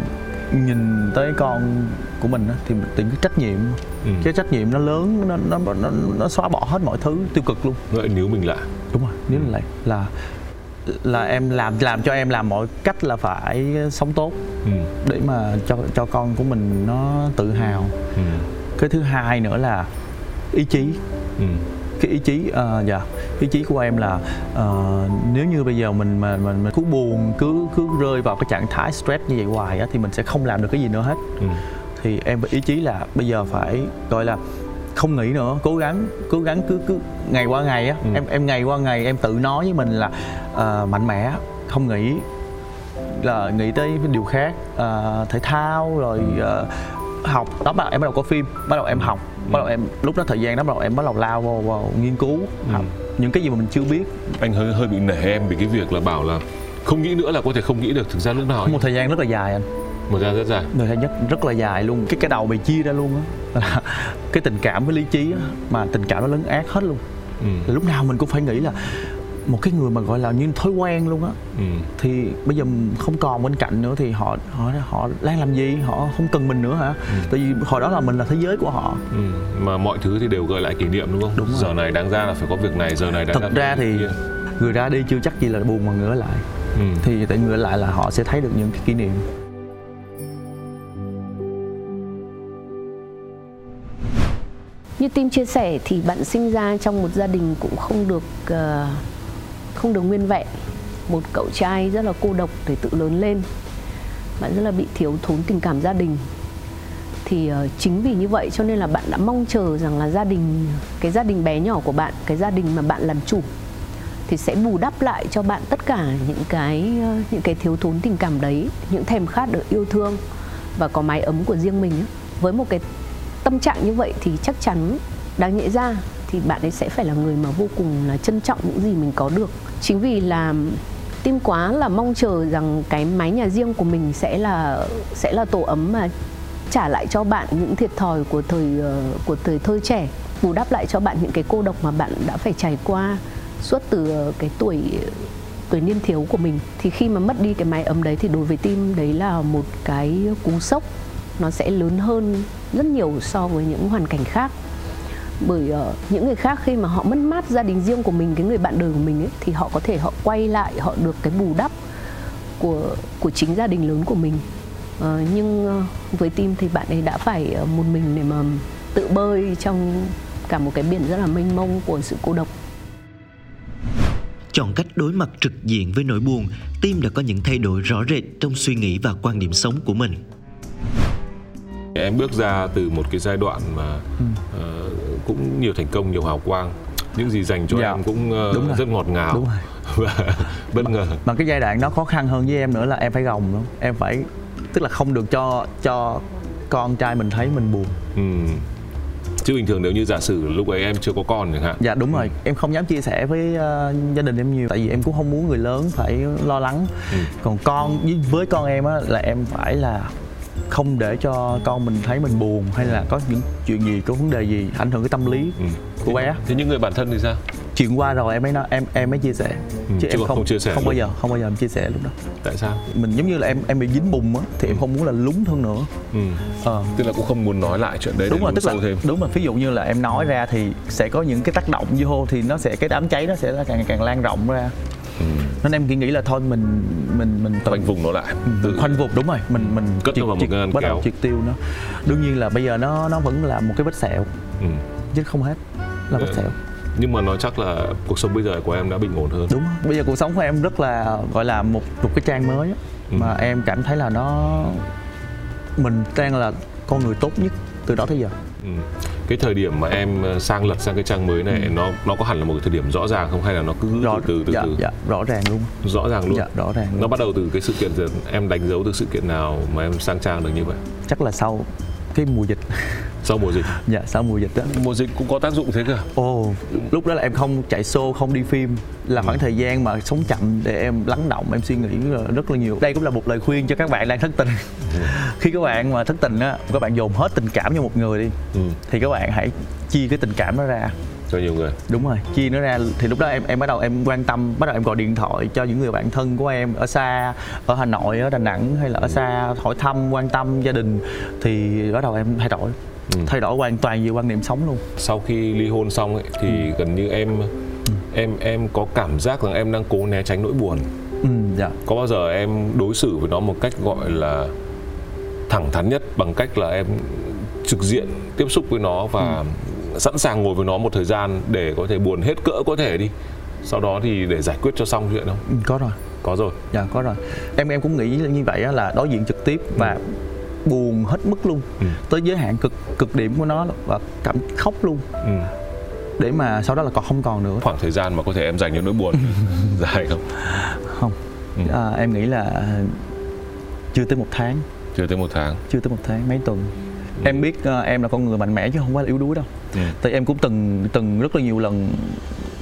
nhìn tới con của mình thì tự cái trách nhiệm Ừ. cái trách nhiệm nó lớn nó nó nó, nó xóa bỏ hết mọi thứ tiêu cực luôn Vậy níu mình lại đúng rồi nếu lại là là em làm làm cho em làm mọi cách là phải sống tốt ừ. để mà cho cho con của mình nó tự hào Ừ. cái thứ hai nữa là ý chí Ừ. cái ý chí ờ, dạ ý chí của em là ờ, nếu như bây giờ mình mà mình, mình cứ buồn cứ cứ rơi vào cái trạng thái stress như vậy hoài á thì mình sẽ không làm được cái gì nữa hết Ừ. thì em ý chí là bây giờ phải gọi là không nghĩ nữa cố gắng cố gắng cứ cứ ngày qua ngày á Ừ. em em ngày qua ngày em tự nói với mình là ờ, mạnh mẽ không nghĩ là nghĩ tới cái điều khác ờ, thể thao rồi ờ, học đó bắt đầu em bắt đầu có phim bắt đầu em học bắt đầu em lúc đó thời gian đó bắt đầu em bắt đầu lao vào, vào nghiên cứu học. Những cái gì mà mình chưa biết. Anh hơi hơi bị nể em vì cái việc là bảo là không nghĩ nữa là có thể không nghĩ được thực ra lúc nào một thời gian rất là dài anh. Một thời gian rất dài. Thời gian nhất rất là dài luôn. Cái cái đầu bị chia ra luôn á. Cái tình cảm với lý trí á mà tình cảm nó lấn át hết luôn. Ừ. lúc nào mình cũng phải nghĩ là một cái người mà gọi là như thói quen luôn á Ừ. thì bây giờ không còn bên cạnh nữa thì họ họ họ đang làm gì họ không cần mình nữa hả tại vì hồi đó là mình là thế giới của họ Ừ. mà mọi thứ thì đều gợi lại kỷ niệm đúng không Đúng rồi. giờ này đáng ra là phải có việc này giờ này đáng thật ra ra thì kia. người ra đi chưa chắc gì là buồn mà ở lại ừ. thì tại ở lại là họ sẽ thấy được những cái kỷ niệm như tim chia sẻ thì bạn sinh ra trong một gia đình cũng không được ờ, không được nguyên vẹn. Một cậu trai rất là cô độc để tự lớn lên, bạn rất là bị thiếu thốn tình cảm gia đình. Thì ờ, chính vì như vậy cho nên là bạn đã mong chờ rằng là gia đình, cái gia đình bé nhỏ của bạn, cái gia đình mà bạn làm chủ, thì sẽ bù đắp lại cho bạn tất cả những cái ờ, những cái thiếu thốn tình cảm đấy, những thèm khát được yêu thương và có mái ấm của riêng mình với một cái tâm trạng như vậy thì chắc chắn đáng nhẽ ra thì bạn ấy sẽ phải là người mà vô cùng là trân trọng những gì mình có được. Chính vì là tim quá là mong chờ rằng cái mái nhà riêng của mình sẽ là sẽ là tổ ấm mà trả lại cho bạn những thiệt thòi của thời ờ, của thời thơ trẻ, bù đắp lại cho bạn những cái cô độc mà bạn đã phải trải qua suốt từ ờ, cái tuổi tuổi niên thiếu của mình. Thì khi mà mất đi cái mái ấm đấy thì đối với tim đấy là một cái cú sốc. Nó sẽ lớn hơn rất nhiều so với những hoàn cảnh khác bởi uh, những người khác khi mà họ mất mát gia đình riêng của mình cái người bạn đời của mình ấy, thì họ có thể họ quay lại họ được cái bù đắp của của chính gia đình lớn của mình Ờ, nhưng uh, với tim thì bạn ấy đã phải uh, một mình để mà tự bơi trong cả một cái biển rất là mênh mông của sự cô độc Chọn cách đối mặt trực diện với nỗi buồn, Tim đã có những thay đổi rõ rệt trong suy nghĩ và quan điểm sống của mình. em bước ra từ một cái giai đoạn mà Ừ. ờ, cũng nhiều thành công nhiều hào quang những gì dành cho Dạ. em cũng ờ, Đúng rồi. rất ngọt ngào Đúng rồi. và bất ngờ mà cái giai đoạn đó khó khăn hơn với em nữa là em phải gồng nữa em phải tức là không được cho cho con trai mình thấy mình buồn ừ. chứ bình thường nếu như giả sử lúc ấy em chưa có con chẳng hạn dạ đúng rồi em không dám chia sẻ với ờ, gia đình em nhiều tại vì em cũng không muốn người lớn phải lo lắng Ừ. còn con với, với con em á là em phải là không để cho con mình thấy mình buồn hay là có những chuyện gì có vấn đề gì ảnh hưởng cái tâm lý Ừ. của bé thế những người bạn thân thì sao? Chuyện qua rồi em mới nói em em mới chia sẻ. Ừ, chứ còn không chia sẻ không luôn. bao giờ không bao giờ em chia sẻ lúc đó. Tại sao? Mình giống như là em em bị dính bùn á thì em không muốn là lúng hơn nữa. Ừ. ờ. Tức là cũng không muốn nói lại chuyện đấy đúng rồi tức là thêm. đúng rồi ví dụ như là em nói ra thì sẽ có những cái tác động vô thì nó sẽ cái đám cháy nó sẽ là càng càng lan rộng ra. ừ. Nên em chỉ nghĩ là thôi mình mình mình tự khoanh vùng nó lại. Tự khoanh vùng đúng rồi. Mình mình Cất nó vào một ngăn bắt đầu triệt tiêu nó. Đương nhiên là bây giờ nó nó vẫn là một cái vết sẹo. Ừ. chứ không hết là vết Ừ. sẹo. Nhưng mà nói chắc là cuộc sống bây giờ của em đã bình ổn hơn. Đúng bây giờ cuộc sống của em rất là gọi là một một cái trang mới á, Ừ. mà em cảm thấy là nó mình đang là con người tốt nhất từ đó tới giờ ừ. cái thời điểm mà em ờ, sang lật sang cái trang mới này nó nó có hẳn là một cái thời điểm rõ ràng không? Hay là nó cứ rõ từ từ từ dạ, từ? dạ, rõ ràng luôn. Rõ ràng luôn. Dạ rõ ràng luôn. nó bắt đầu từ cái sự kiện gì? Em đánh dấu từ sự kiện nào mà em sang trang được như vậy? Chắc là sau cái mùa dịch. Sau mùa dịch? Dạ sau mùa dịch đó. Mùa dịch cũng có tác dụng thế cơ. Ồ lúc đó là em không chạy show không đi phim. Là khoảng thời gian mà sống chậm để em lắng động em suy nghĩ rất là nhiều. Đây cũng là một lời khuyên cho các bạn đang thất tình. Khi các bạn mà thất tình á các bạn dồn hết tình cảm cho một người đi ừ. thì các bạn hãy chia cái tình cảm đó ra cho nhiều người. Đúng rồi chia nó ra. Thì lúc đó em em bắt đầu em quan tâm bắt đầu em gọi điện thoại cho những người bạn thân của em ở xa ở hà nội ở đà nẵng hay là ở xa hỏi thăm quan tâm gia đình. Thì bắt đầu em thay đổi Ừ. thay đổi hoàn toàn về quan niệm sống luôn. Sau khi ly hôn xong ấy, thì gần như em em em có cảm giác rằng em đang cố né tránh nỗi buồn. Ừ, dạ. có bao giờ em đối xử với nó một cách gọi là thẳng thắn nhất bằng cách là em trực diện tiếp xúc với nó và ừ. Sẵn sàng ngồi với nó một thời gian để có thể buồn hết cỡ có thể đi. Sau đó thì để giải quyết cho xong chuyện không? Ừ, có rồi. Có rồi. Dạ có rồi. Em em cũng nghĩ như vậy là đối diện trực tiếp và ừ. buồn hết mức luôn. Ừ. tới giới hạn cực cực điểm của nó và cảm khóc luôn. Ừ. để mà sau đó là còn không còn nữa. Khoảng thời gian mà có thể em dành cho nỗi buồn. Dài không? Không. Ừ. à, em nghĩ là chưa tới một tháng. Chưa tới một tháng. Chưa tới một tháng mấy tuần. Em biết uh, em là con người mạnh mẽ chứ không phải là yếu đuối đâu ừ. tại em cũng từng từng rất là nhiều lần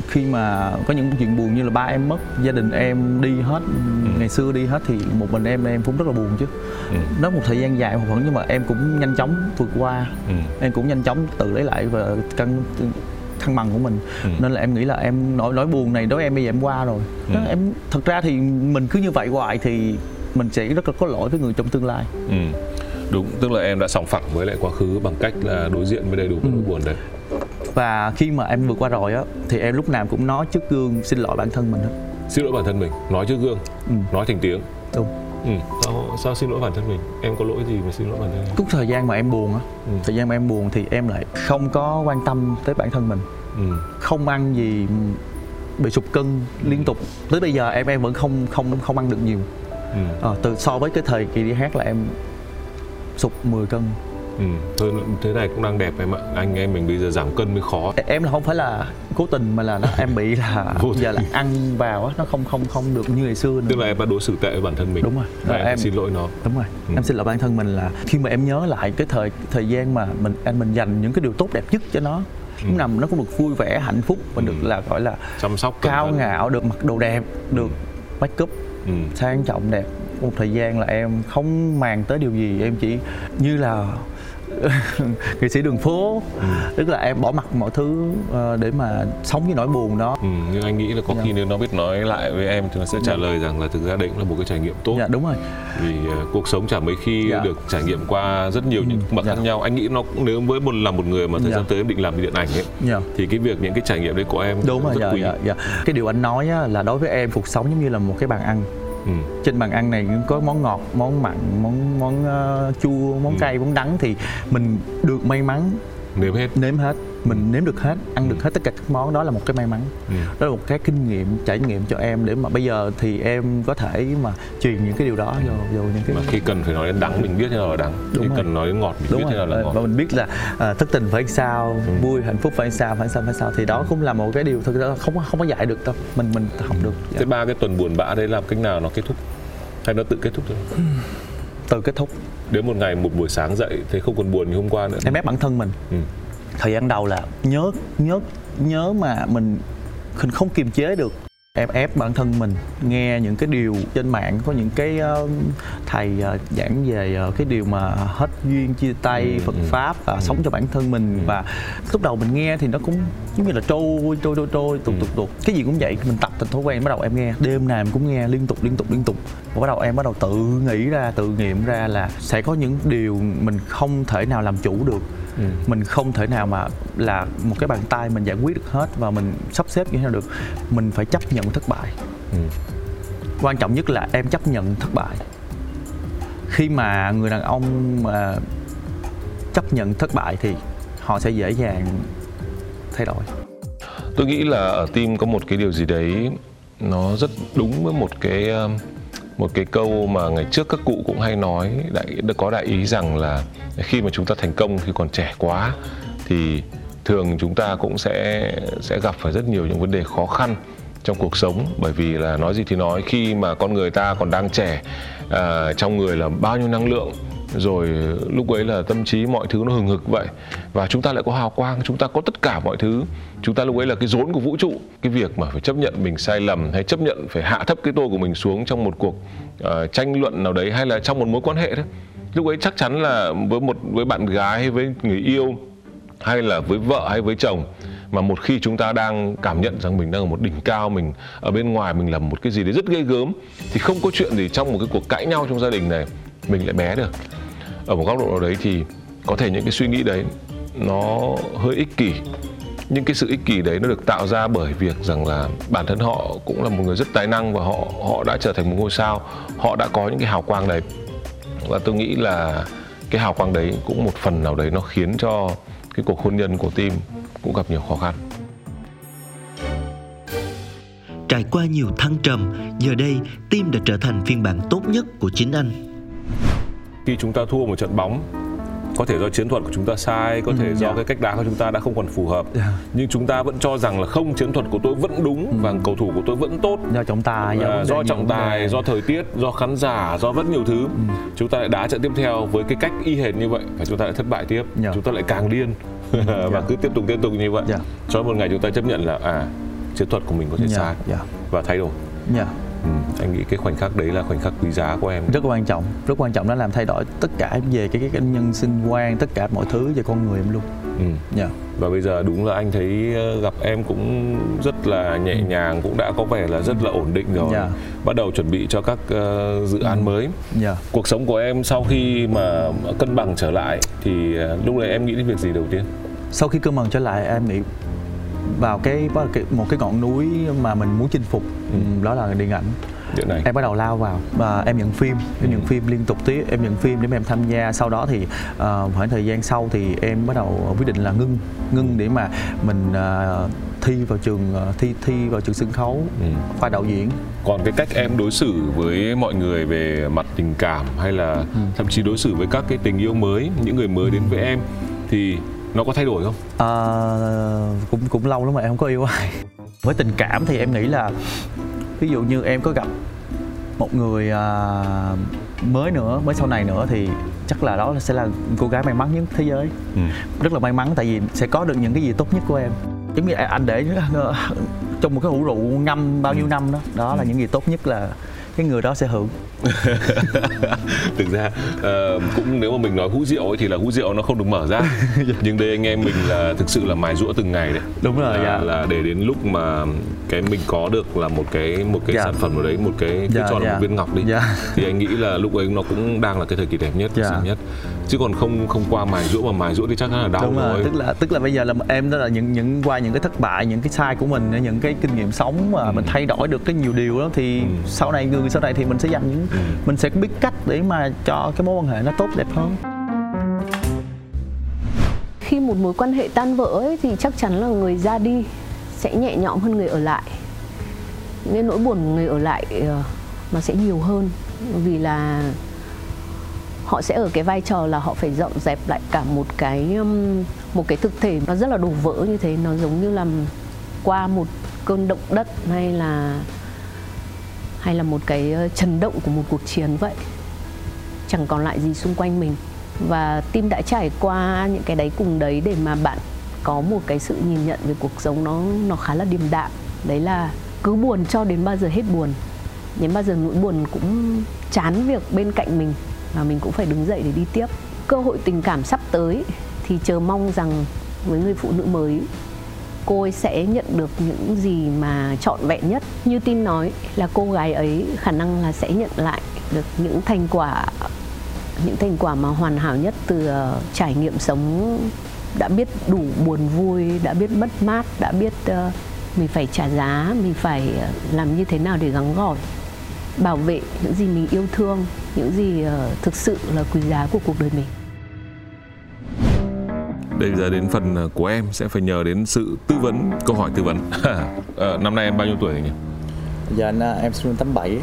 khi mà có những chuyện buồn như là ba em mất gia đình em đi hết ừ. ngày xưa đi hết thì một mình em em cũng rất là buồn chứ ừ. đó một thời gian dài một phần nhưng mà em cũng nhanh chóng vượt qua ừ. em cũng nhanh chóng tự lấy lại và cân thăng bằng của mình ừ. nên là em nghĩ là em nỗi nỗi buồn này đối em bây giờ em qua rồi ừ. đó, em thật ra thì mình cứ như vậy hoài thì mình sẽ rất là có lỗi với người trong tương lai ừ. Đúng tức là em đã sòng phẳng với lại quá khứ bằng cách là đối diện với đầy đủ ừ. nỗi buồn đấy và khi mà em vượt qua rồi á thì em lúc nào cũng nói trước gương xin lỗi bản thân mình hết xin lỗi bản thân mình nói trước gương ừ. nói thành tiếng đúng ừ. sao, sao xin lỗi bản thân mình em có lỗi gì mà xin lỗi bản thân mình lúc thời gian mà em buồn á ừ. thời gian mà em buồn thì em lại không có quan tâm tới bản thân mình ừ. không ăn gì bị sụt cân liên tục tới bây giờ em em vẫn không không không ăn được nhiều ừ. à, từ so với cái thời kỳ đi hát là em sụt 10 cân. Ừ, thôi thế này cũng đang đẹp em ạ. Anh em mình bây giờ giảm cân mới khó. Em là không phải là cố tình mà là nó em bị là giờ là ăn vào á nó không không không được như ngày xưa nữa. Tức là em đã đối xử tệ với bản thân mình. Đúng rồi. Và em, em xin lỗi nó. Đúng rồi. Ừ. em xin lỗi bản thân mình là khi mà em nhớ lại cái thời thời gian mà mình anh mình dành những cái điều tốt đẹp nhất cho nó. Ừ. lúc nào nó cũng được vui vẻ hạnh phúc và ừ. được là gọi là chăm sóc cao ngạo được mặc đồ đẹp được ừ. make up ừ. sang trọng đẹp một thời gian là em không màng tới điều gì em chỉ như là nghệ sĩ đường phố ừ. tức là em bỏ mặc mọi thứ uh, để mà sống với nỗi buồn đó ừ, nhưng anh nghĩ là có dạ. khi nếu nó biết nói lại với em thì nó sẽ trả dạ. lời rằng là thực ra đấy cũng là một cái trải nghiệm tốt dạ đúng rồi vì uh, cuộc sống chả mấy khi dạ. được trải nghiệm qua rất nhiều ừ. những bậc dạ. khác nhau anh nghĩ nó cũng nếu với một là một người mà thời dạ. gian tới em định làm điện ảnh ấy dạ. thì cái việc những cái trải nghiệm đấy của em đúng rồi rất dạ, quý dạ, dạ. cái điều anh nói á, là đối với em cuộc sống giống như là một cái bàn ăn ừ. trên bàn ăn này có món ngọt món mặn món món uh, chua món ừ. cay món đắng thì mình được may mắn nếm hết. Nếm hết. Mình nếm được hết ăn được ừ. hết tất cả các món. Đó là một cái may mắn. Ừ. đó là một cái kinh nghiệm trải nghiệm cho em để mà bây giờ thì em có thể mà truyền những cái điều đó vô vô những cái mà khi cần phải nói đến đắng mình biết thế nào là đắng. Đúng khi rồi. cần nói đến ngọt mình Đúng biết rồi. thế nào là ngọt. và mình biết là à, thất tình phải sao ừ. vui hạnh phúc phải sao phải sao phải sao. Thì đó cũng là một cái điều thực ra không không có dạy được đâu. Mình mình học được. Thế ba cái tuần buồn bã đấy làm cách nào nó kết thúc? Hay nó tự kết thúc thôi? Tự kết thúc đến một ngày một buổi sáng dậy thì không còn buồn như hôm qua nữa. Em ép bản thân mình. Ừ. Thời gian đầu là nhớ nhớ nhớ mà mình mình không kiềm chế được em ép bản thân mình nghe những cái điều trên mạng có những cái uh, thầy uh, giảng về uh, cái điều mà hết duyên chia tay ừ, Phật ừ. pháp và ừ. sống cho bản thân mình ừ. và lúc đầu mình nghe thì nó cũng giống như là trôi trôi trôi trôi tục ừ. tục tục cái gì cũng vậy mình tập thành thói quen bắt đầu em nghe đêm nào em cũng nghe liên tục liên tục liên tục và bắt đầu em bắt đầu tự nghĩ ra tự nghiệm ra là sẽ có những điều mình không thể nào làm chủ được ừ. mình không thể nào mà là một cái bàn tay mình giải quyết được hết và mình sắp xếp như thế nào được mình phải chấp nhận thất bại ừ. quan trọng nhất là em chấp nhận thất bại khi mà người đàn ông mà chấp nhận thất bại thì họ sẽ dễ dàng thay đổi tôi nghĩ là ở team có một cái điều gì đấy nó rất đúng với một cái um, một cái câu mà ngày trước các cụ cũng hay nói, đại có đại ý rằng là khi mà chúng ta thành công khi còn trẻ quá, thì thường chúng ta cũng sẽ sẽ gặp phải rất nhiều những vấn đề khó khăn trong cuộc sống bởi vì là nói gì thì nói khi mà con người ta còn đang trẻ à, trong người là bao nhiêu năng lượng rồi lúc ấy là tâm trí mọi thứ nó hừng hực vậy và chúng ta lại có hào quang chúng ta có tất cả mọi thứ. Chúng ta lúc ấy là cái rốn của vũ trụ cái việc mà phải chấp nhận mình sai lầm hay chấp nhận phải hạ thấp cái tôi của mình xuống trong một cuộc uh, tranh luận nào đấy hay là trong một mối quan hệ đó lúc ấy chắc chắn là với một với bạn gái hay với người yêu hay là với vợ hay với chồng mà một khi chúng ta đang cảm nhận rằng mình đang ở một đỉnh cao, mình ở bên ngoài, mình làm một cái gì đấy rất ghê gớm, thì không có chuyện gì trong một cái cuộc cãi nhau trong gia đình này, mình lại bé được. Ở một góc độ nào đấy thì có thể những cái suy nghĩ đấy nó hơi ích kỷ. Những cái sự ích kỷ đấy nó được tạo ra bởi việc rằng là bản thân họ cũng là một người rất tài năng và họ họ đã trở thành một ngôi sao, họ đã có những cái hào quang đấy. Và tôi nghĩ là cái hào quang đấy cũng một phần nào đấy nó khiến cho cái cuộc hôn nhân của Tim cũng gặp nhiều khó khăn Trải qua nhiều thăng trầm, giờ đây Tim đã trở thành phiên bản tốt nhất của chính anh. Khi chúng ta thua một trận bóng có thể do chiến thuật của chúng ta sai có thể ừ, do yeah. Dạ. cái cách đá của chúng ta đã không còn phù hợp yeah. Dạ. nhưng chúng ta vẫn cho rằng là không chiến thuật của tôi vẫn đúng ừ. và cầu thủ của tôi vẫn tốt do trọng tài do, do trọng tài do thời tiết do khán giả do rất nhiều thứ ừ. chúng ta lại đá trận tiếp theo với cái cách y hệt như vậy và chúng ta lại thất bại tiếp yeah. Dạ. chúng ta lại càng điên và yeah. cứ tiếp tục tiếp tục như vậy yeah. cho một ngày chúng ta chấp nhận là à chiến thuật của mình có thể yeah. sai yeah. và thay đổi yeah Ừ, anh nghĩ cái khoảnh khắc đấy là khoảnh khắc quý giá của em rất quan trọng rất quan trọng nó làm thay đổi tất cả về cái cái, cái nhân sinh quan tất cả mọi thứ về con người em luôn ừ. yeah. Và bây giờ đúng là anh thấy ờ, gặp em cũng rất là nhẹ ừ. nhàng cũng đã có vẻ là rất là ổn định rồi yeah. Dạ. bắt đầu chuẩn bị cho các uh, dự án ừ. mới yeah. Dạ. cuộc sống của em sau khi mà cân bằng trở lại thì uh, lúc này em nghĩ đến việc gì đầu tiên sau khi cân bằng trở lại em nghĩ vào cái một cái ngọn núi mà mình muốn chinh phục ừ. đó là điện ảnh này. em bắt đầu lao vào và em nhận phim em ừ. nhận phim liên tục tiếp em nhận phim để mà em tham gia sau đó thì uh, khoảng thời gian sau thì em bắt đầu quyết định là ngưng ngưng để mà mình uh, thi vào trường thi thi vào trường sân khấu ừ. khoa đạo diễn còn cái cách em đối xử với mọi người về mặt tình cảm hay là ừ. thậm chí đối xử với các cái tình yêu mới những người mới đến với em thì nó có thay đổi không à, cũng cũng lâu lắm mà em không có yêu ai với tình cảm thì em nghĩ là ví dụ như em có gặp một người à, mới nữa mới sau này nữa thì chắc là đó sẽ là cô gái may mắn nhất thế giới ừ. rất là may mắn tại vì sẽ có được những cái gì tốt nhất của em giống như anh để trong một cái hũ rượu ngâm bao nhiêu ừ. năm đó đó là những gì tốt nhất là cái người đó sẽ hưởng thực ra uh, cũng nếu mà mình nói hũ rượu ấy thì là hũ rượu nó không được mở ra nhưng đây anh em mình là thực sự là mài rũa từng ngày đấy đúng rồi là, dạ. là để đến lúc mà cái mình có được là một cái một cái dạ. sản phẩm ở đấy một cái dạ, cho là dạ. một viên ngọc đi dạ. thì anh nghĩ là lúc ấy nó cũng đang là cái thời kỳ đẹp nhất dạ. nhất chứ còn không không qua mài rũa mà mài rũa thì chắc chắn là đau đúng rồi. tức là tức là bây giờ là em đó là những những qua những cái thất bại những cái sai của mình những cái kinh nghiệm sống mà ừ. mình thay đổi được cái nhiều điều đó thì ừ. sau này người sau này thì mình sẽ dành những ừ. mình sẽ biết cách để mà cho cái mối quan hệ nó tốt đẹp hơn. Khi một mối quan hệ tan vỡ ấy, thì chắc chắn là người ra đi sẽ nhẹ nhõm hơn người ở lại. Nên nỗi buồn của người ở lại ờ, nó sẽ nhiều hơn. Vì là họ sẽ ở cái vai trò là họ phải dọn dẹp lại cả một cái một cái thực thể nó rất là đổ vỡ như thế. Nó giống như là qua một cơn động đất hay là hay là một cái ờ, chấn động của một cuộc chiến vậy? Chẳng còn lại gì xung quanh mình. Và tim đã trải qua những cái đấy cùng đấy để mà bạn có một cái sự nhìn nhận về cuộc sống nó nó khá là điềm đạm. Đấy là cứ buồn cho đến bao giờ hết buồn. Đến bao giờ nỗi buồn cũng chán việc bên cạnh mình và mình cũng phải đứng dậy để đi tiếp. Cơ hội tình cảm sắp tới thì chờ mong rằng với người phụ nữ mới cô ấy sẽ nhận được những gì mà trọn vẹn nhất. Như tin nói là cô gái ấy khả năng là sẽ nhận lại được những thành quả những thành quả mà hoàn hảo nhất từ uh, trải nghiệm sống đã biết đủ buồn vui đã biết mất mát đã biết uh, mình phải trả giá mình phải uh, làm như thế nào để gắng gỏi bảo vệ những gì mình yêu thương những gì uh, thực sự là quý giá của cuộc đời mình. Bây giờ đến phần ờ, của em sẽ phải nhờ đến sự tư vấn, câu hỏi tư vấn. à, năm nay em bao nhiêu tuổi rồi nhỉ? Dạ em sinh năm 87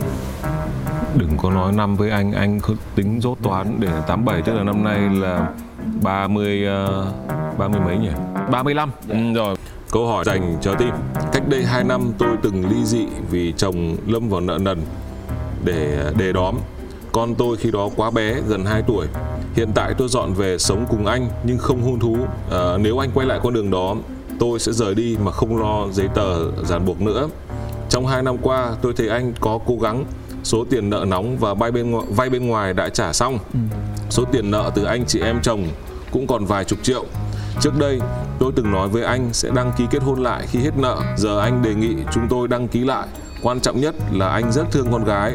Đừng có nói năm với anh, anh tính dốt toán để 87 tức là năm nay là 30 uh, 30 mấy nhỉ? 35. Dạ. Ừ, rồi. Câu hỏi dành cho tim. Cách đây 2 năm tôi từng ly dị vì chồng lâm vào nợ nần để đề đóm. Con tôi khi đó quá bé, gần 2 tuổi. Hiện tại tôi dọn về sống cùng anh nhưng không hôn thú. À, nếu anh quay lại con đường đó, tôi sẽ rời đi mà không lo giấy tờ ràng buộc nữa. Trong 2 năm qua, tôi thấy anh có cố gắng. Số tiền nợ nóng và vay bên ngoài, vay bên ngoài đã trả xong. Ừ. Số tiền nợ từ anh chị em chồng cũng còn vài chục triệu. Trước đây, tôi từng nói với anh sẽ đăng ký kết hôn lại khi hết nợ. Giờ anh đề nghị chúng tôi đăng ký lại quan trọng nhất là anh rất thương con gái.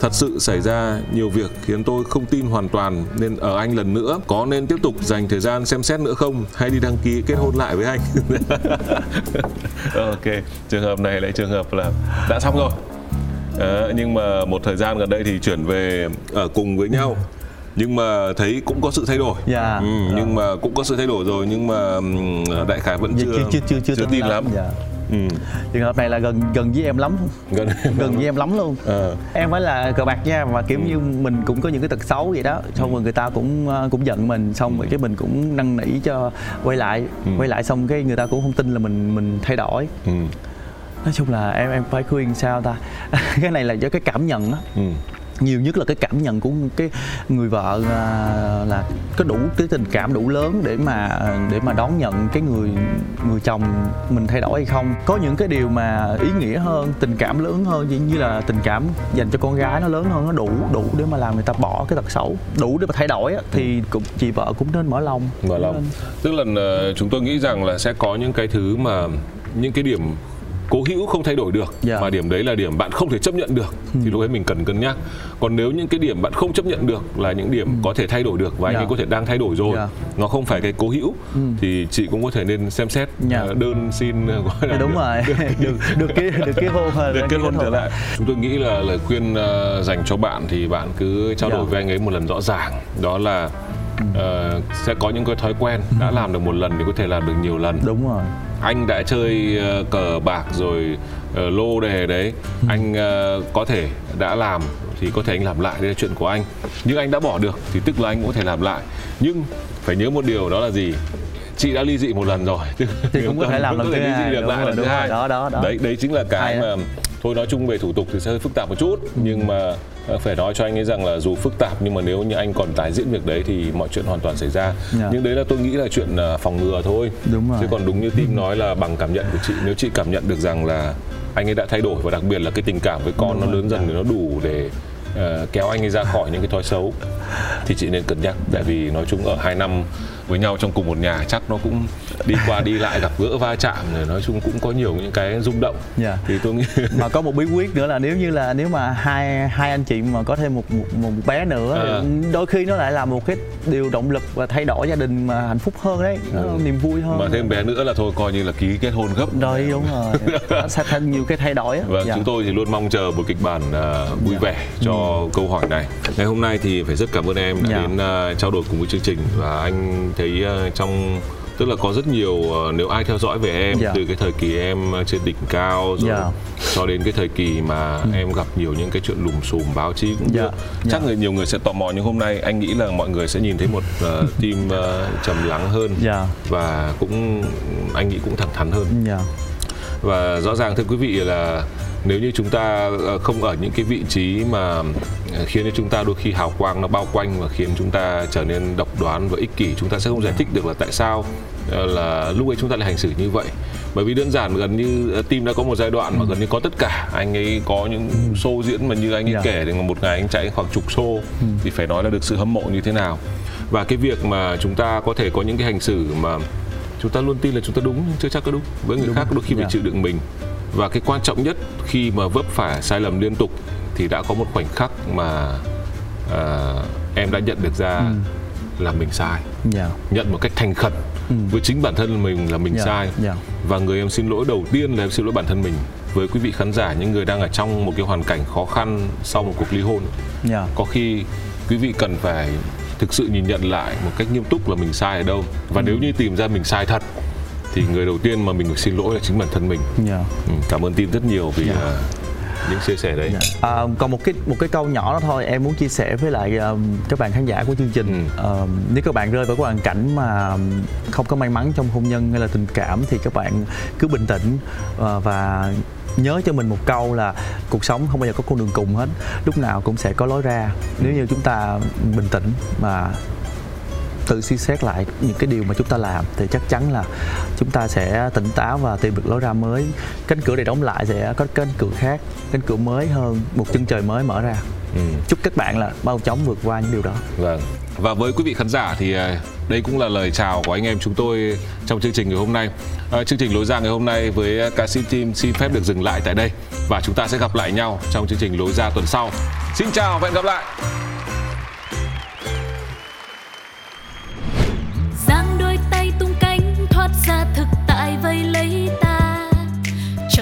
Thật sự xảy ra nhiều việc khiến tôi không tin hoàn toàn nên ở anh lần nữa. Có nên tiếp tục dành thời gian xem xét nữa không? Hay đi đăng ký kết hôn lại với anh? Ok trường hợp này lại trường hợp là đã xong rồi. À, nhưng mà một thời gian gần đây thì chuyển về ở cùng với nhau. Nhưng mà thấy cũng có sự thay đổi. Dạ. Ừ, nhưng mà cũng có sự thay đổi rồi nhưng mà đại khái vẫn Dạ, chưa chưa- chưa- chưa- chưa chưa tin lắm. lắm. Dạ. Ừ. trường hợp này là gần gần với em lắm. Gần gần với em lắm luôn. Ờ. em phải là cờ bạc nha mà kiểu như mình cũng có những cái tật xấu vậy đó. Xong rồi người ta cũng ờ, cũng giận mình xong rồi cái mình cũng năn nỉ cho quay lại. Quay lại xong cái người ta cũng không tin là mình mình thay đổi. Ừ. nói chung là em em phải khuyên sao ta? Cái này là do cái cảm nhận á. Ừ. nhiều nhất là cái cảm nhận của cái người vợ à, là có đủ cái tình cảm đủ lớn để mà để mà đón nhận cái người người chồng mình thay đổi hay không. Có những cái điều mà ý nghĩa hơn tình cảm lớn hơn như như là tình cảm dành cho con gái nó lớn hơn nó đủ đủ để mà làm người ta bỏ cái tật xấu đủ để mà thay đổi á, thì cũng chị vợ cũng nên mở lòng. Mở lòng. tức là ờ, chúng tôi nghĩ rằng là sẽ có những cái thứ mà những cái điểm cố hữu không thay đổi được Dạ. mà điểm đấy là điểm bạn không thể chấp nhận được thì lúc ấy mình cần cân nhắc còn nếu những cái điểm bạn không chấp nhận được là những điểm có thể thay đổi được và anh Dạ. ấy có thể đang thay đổi rồi Dạ. nó không phải cái cố hữu thì chị cũng có thể nên xem xét Dạ. ờ, đơn xin ờ, gọi là Dạ, đúng rồi được được cái được cái hôn được kết hôn trở lại chúng tôi nghĩ là lời khuyên ờ, dành cho bạn thì bạn cứ trao đổi Dạ. với anh ấy một lần rõ ràng đó là ờ, sẽ có những cái thói quen đã làm được một lần thì có thể làm được nhiều lần. Đúng rồi. Anh đã chơi ờ, cờ bạc rồi ờ, lô đề đấy. Anh ờ, có thể đã làm thì có thể anh làm lại. Đây là chuyện của anh. Nhưng anh đã bỏ được thì tức là anh cũng có thể làm lại. Nhưng phải nhớ một điều đó là gì? Chị đã ly dị một lần rồi. Thì cũng có thể làm lần thứ hai, được lại lần thứ hai. Đó, đó, đó. đấy đấy chính là cái mà thôi nói chung về thủ tục thì sẽ hơi phức tạp một chút. Nhưng mà phải nói cho anh ấy rằng là dù phức tạp nhưng mà nếu như anh còn tái diễn việc đấy thì mọi chuyện hoàn toàn xảy ra Dạ. nhưng đấy là tôi nghĩ là chuyện ờ, phòng ngừa thôi Đúng rồi. chứ còn đúng như tim nói là bằng cảm nhận của chị nếu chị cảm nhận được rằng là anh ấy đã thay đổi và đặc biệt là cái tình cảm với con nó lớn dần thì nó đủ để ờ, kéo anh ấy ra khỏi những cái thói xấu thì chị nên cân nhắc tại vì nói chung ở hai năm với nhau trong cùng một nhà chắc nó cũng đi qua đi lại gặp gỡ va chạm rồi nói chung cũng có nhiều những cái rung động Dạ. thì tôi nghĩ mà có một bí quyết nữa là nếu như là nếu mà hai hai anh chị mà có thêm một một, một bé nữa À. đôi khi nó lại là một cái điều động lực và thay đổi gia đình mà hạnh phúc hơn đấy nó Ừ. niềm vui hơn mà thêm bé nữa là thôi coi như là ký kết hôn gấp rồi đúng rồi nó sẽ thêm nhiều cái thay đổi á Vâng, Dạ. chúng tôi thì luôn mong chờ một kịch bản à, vui vẻ cho câu hỏi này. Ngày hôm nay thì phải rất cảm ơn em đã Dạ. đến à, trao đổi cùng với chương trình và anh thấy à, trong tức là có rất nhiều à, nếu ai theo dõi về em Dạ. từ cái thời kỳ em à, trên đỉnh cao rồi Dạ. cho đến cái thời kỳ mà em gặp nhiều những cái chuyện lùm xùm báo chí cũng Dạ. được. Chắc người nhiều người sẽ tò mò nhưng hôm nay anh nghĩ là mọi người sẽ nhìn thấy một uh, team à, trầm lắng hơn Dạ. và cũng anh nghĩ cũng thẳng thắn hơn dạ và rõ ràng thưa quý vị là nếu như chúng ta ờ, không ở những cái vị trí mà ờ, khiến cho chúng ta đôi khi hào quang nó bao quanh và khiến chúng ta trở nên độc đoán và ích kỷ. Chúng ta sẽ không giải thích được là tại sao ờ, là lúc ấy chúng ta lại hành xử như vậy. Bởi vì đơn giản gần như ờ, team đã có một giai đoạn mà gần như có tất cả. Anh ấy có những show diễn mà như anh ấy Dạ. kể thì một ngày anh chạy khoảng chục show thì phải nói là được sự hâm mộ như thế nào. Và cái việc mà chúng ta có thể có những cái hành xử mà chúng ta luôn tin là chúng ta đúng nhưng chưa chắc có đúng. Với người khác đôi khi phải Dạ. chịu đựng mình. Và cái quan trọng nhất khi mà vấp phải sai lầm liên tục thì đã có một khoảnh khắc mà à, em đã nhận được ra là mình sai. Dạ. Nhận một cách thành khẩn với chính bản thân mình là mình Dạ, sai. Dạ. và người em xin lỗi đầu tiên là em xin lỗi bản thân mình. Với quý vị khán giả những người đang ở trong một cái hoàn cảnh khó khăn sau một cuộc ly hôn dạ. có khi quý vị cần phải thực sự nhìn nhận lại một cách nghiêm túc là mình sai ở đâu. Và nếu như tìm ra mình sai thật thì người đầu tiên mà mình phải xin lỗi là chính bản thân mình. Dạ. Ừ, cảm ơn team rất nhiều vì Dạ. Những chia sẻ đấy. À, còn một cái một cái câu nhỏ đó thôi em muốn chia sẻ với lại um, các bạn khán giả của chương trình. Ừ. Um, nếu các bạn rơi vào cái hoàn cảnh mà không có may mắn trong hôn nhân hay là tình cảm thì các bạn cứ bình tĩnh uh, và nhớ cho mình một câu là cuộc sống không bao giờ có con đường cùng hết lúc nào cũng sẽ có lối ra. Nếu như chúng ta bình tĩnh mà tự suy xét lại những cái điều mà chúng ta làm thì chắc chắn là chúng ta sẽ tỉnh táo và tìm được lối ra mới. Cánh cửa này đóng lại sẽ có cánh cửa khác cánh cửa mới hơn một chân trời mới mở ra. Ừ. chúc các bạn là bao chóng vượt qua những điều đó. Vâng. Và với quý vị khán giả thì à, đây cũng là lời chào của anh em chúng tôi trong chương trình ngày hôm nay. À, chương trình lối ra ngày hôm nay với ca sĩ team xin phép được dừng lại tại đây và chúng ta sẽ gặp lại nhau trong chương trình lối ra tuần sau. Xin chào và hẹn gặp lại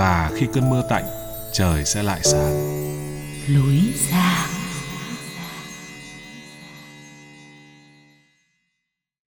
và khi cơn mưa tạnh, trời sẽ lại sáng. Lối ra